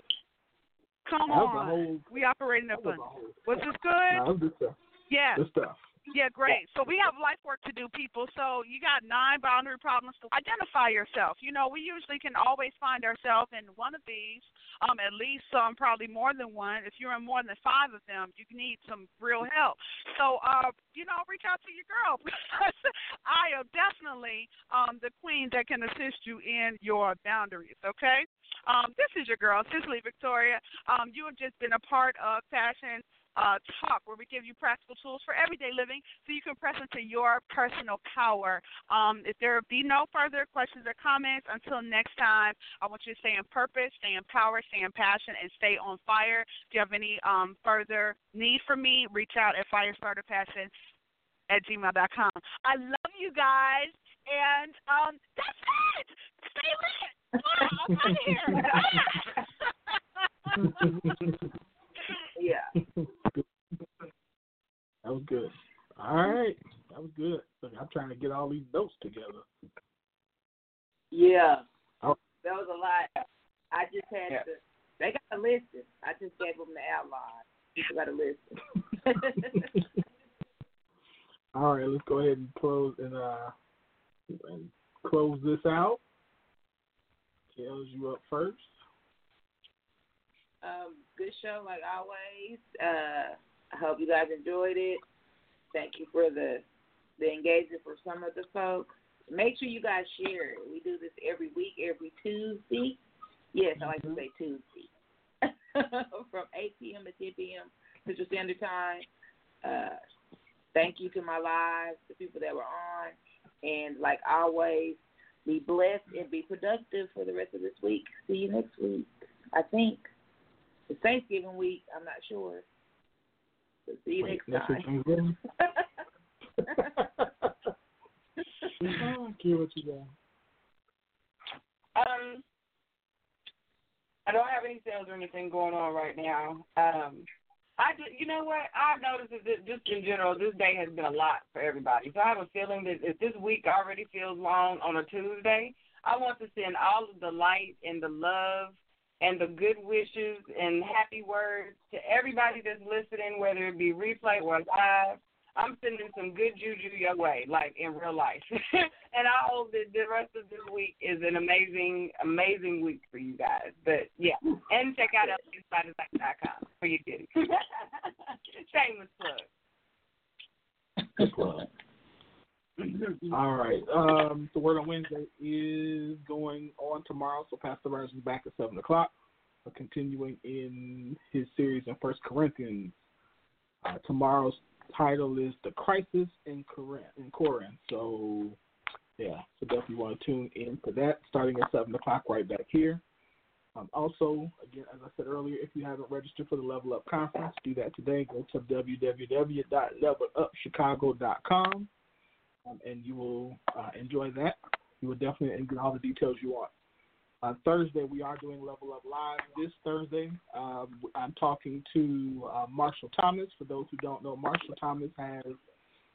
Come that was a on. whole. We operate in That was a abundance. Was this good? that was good stuff. Yeah. Good stuff. Yeah, great. So we have life work to do, people. So you got nine boundary problems to identify yourself. You know, we usually can always find ourselves in one of these, um, at least um, probably more than one. If you're in more than five of them, you need some real help. So, uh, you know, reach out to your girl because I am definitely um, the queen that can assist you in your boundaries. Okay. Um, this is your girl, Cicely Victoria. Um, you have just been a part of Passion uh, talk where we give you practical tools for everyday living so you can press into your personal power. Um, if there be no further questions or comments, until next time, I want you to stay in purpose, stay in power, stay in passion, and stay on fire. If you have any um, further need for me, reach out at firestarterpassion at gmail.com. I love you guys, and um, that's it. Stay lit. I'm out of here. yeah. That was good. All right. That was good. Look, I'm trying to get all these notes together. Yeah. Oh. That was a lot. I just had Yeah. to. They got to listen. I just gave them the outline. People got to listen. All right, let's go ahead and close and uh and close this out. Kellz, you up first. Um, good show like always. Uh, I hope you guys enjoyed it. Thank you for the the engagement for some of the folks. Make sure you guys share it. We do this every week, every Tuesday. Yes, I like to say Tuesday. From 8 p.m. to 10 p.m. Central Standard Time. Uh, thank you to my lives, the people that were on. And like always, be blessed and be productive for the rest of this week. See you next week. I think. It's Thanksgiving week. I'm not sure. So see you Wait, next next week time. Thanksgiving? Oh, Kia, what you got? Um, I don't have any sales or anything going on right now. Um, I just, you know what? I've noticed that this- just in general, this day has been a lot for everybody. So I have a feeling that if this week already feels long on a Tuesday, I want to send all of the light and the love and the good wishes and happy words to everybody that's listening, whether it be replay or live. I'm sending some good juju your way, like in real life. and I hope that the rest of this week is an amazing, amazing week for you guys. But yeah, and check out com for your kitty. Shameless plug. Good plug. All right. Um, the Word on Wednesday is going on tomorrow, so Pastor Burns is back at seven o'clock, continuing in his series in First Corinthians. Uh, tomorrow's title is "The Crisis in Corinth." In Corinth, so yeah, so definitely want to tune in for that, starting at seven o'clock, right back here. Um, also, again, as I said earlier, if you haven't registered for the Level Up Conference, do that today. Go to www.levelupchicago.com um, and you will uh, enjoy that. You will definitely get all the details you want. Uh, Thursday, we are doing Level Up Live this Thursday. Um, I'm talking to uh, Marshall Thomas. For those who don't know, Marshall Thomas has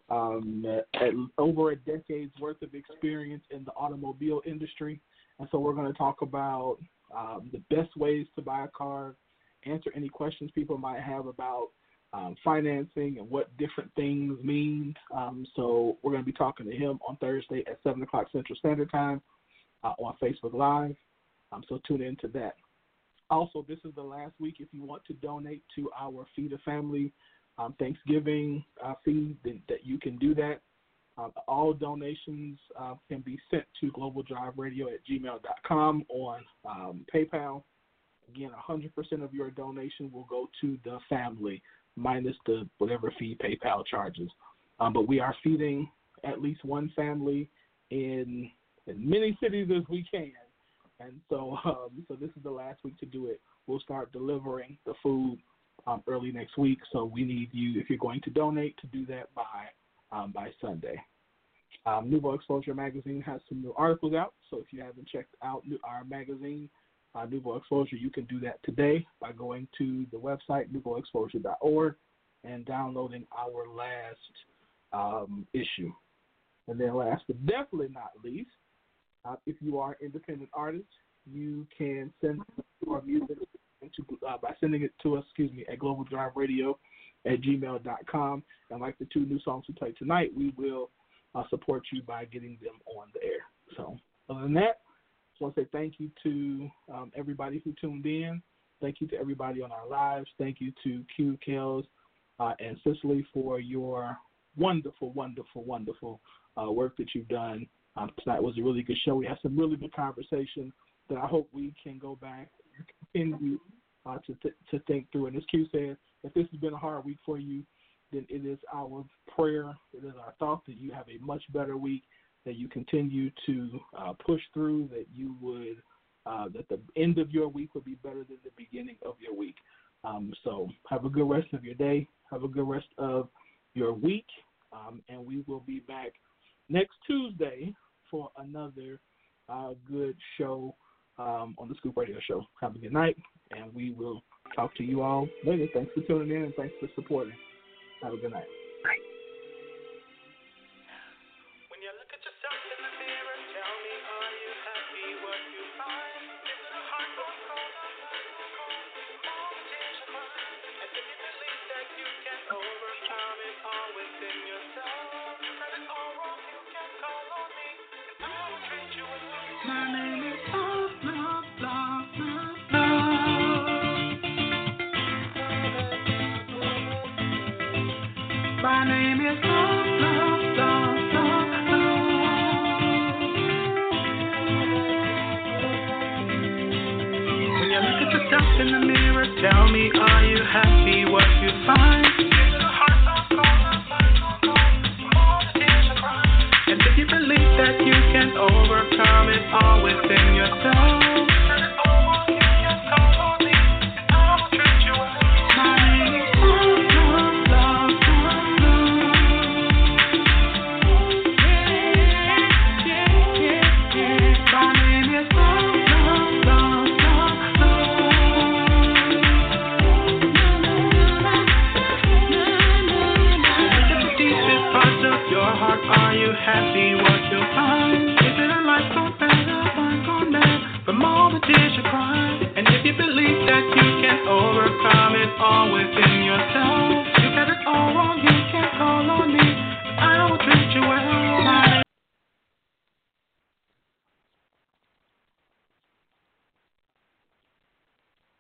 um, at, over a decade's worth of experience in the automobile industry. And so we're going to talk about um, the best ways to buy a car, answer any questions people might have about um, financing and what different things mean. Um, so we're going to be talking to him on Thursday at 7 o'clock Central Standard Time uh, on Facebook Live. Um, so tune in to that. Also, this is the last week if you want to donate to our Feed a Family um, Thanksgiving uh, feed, then, that you can do that. Uh, all donations uh, can be sent to globaldriveradio at gmail.com on um, PayPal. Again, 100% of your donation will go to the family, minus the whatever fee PayPal charges. Um, but we are feeding at least one family in many cities as we can. And so, um, so this is the last week to do it. We'll start delivering the food um, early next week. So we need you, if you're going to donate, to do that by um, by Sunday. Um, Nouveau Exposure magazine has some new articles out. So if you haven't checked out our magazine, uh, Nouveau Exposure, you can do that today by going to the website nouveauexposure.org and downloading our last um, issue. And then, last but definitely not least, uh, if you are an independent artist, you can send your music to, uh, by sending it to us, excuse me, at Global Drive Radio at gmail.com. And like the two new songs we played tonight, we will uh, support you by getting them on the air. So, other than that, I want to say thank you to um, everybody who tuned in. Thank you to everybody on our lives. Thank you to Q, Kellz, uh, and Cicely for your wonderful, wonderful, wonderful uh, work that you've done. Um, tonight was a really good show. We had some really good conversation that I hope we can go back and continue uh, to th- to think through. And as Q said, if this has been a hard week for you, then it is our prayer, it is our thought that you have a much better week, that you continue to uh, push through, that you would, uh, that the end of your week would be better than the beginning of your week. Um, so have a good rest of your day. Have a good rest of your week. Um, and we will be back next Tuesday for another uh, good show um, on the Scoop Radio Show. Have a good night, and we will talk to you all later. Thanks for tuning in and thanks for supporting. Have a good night.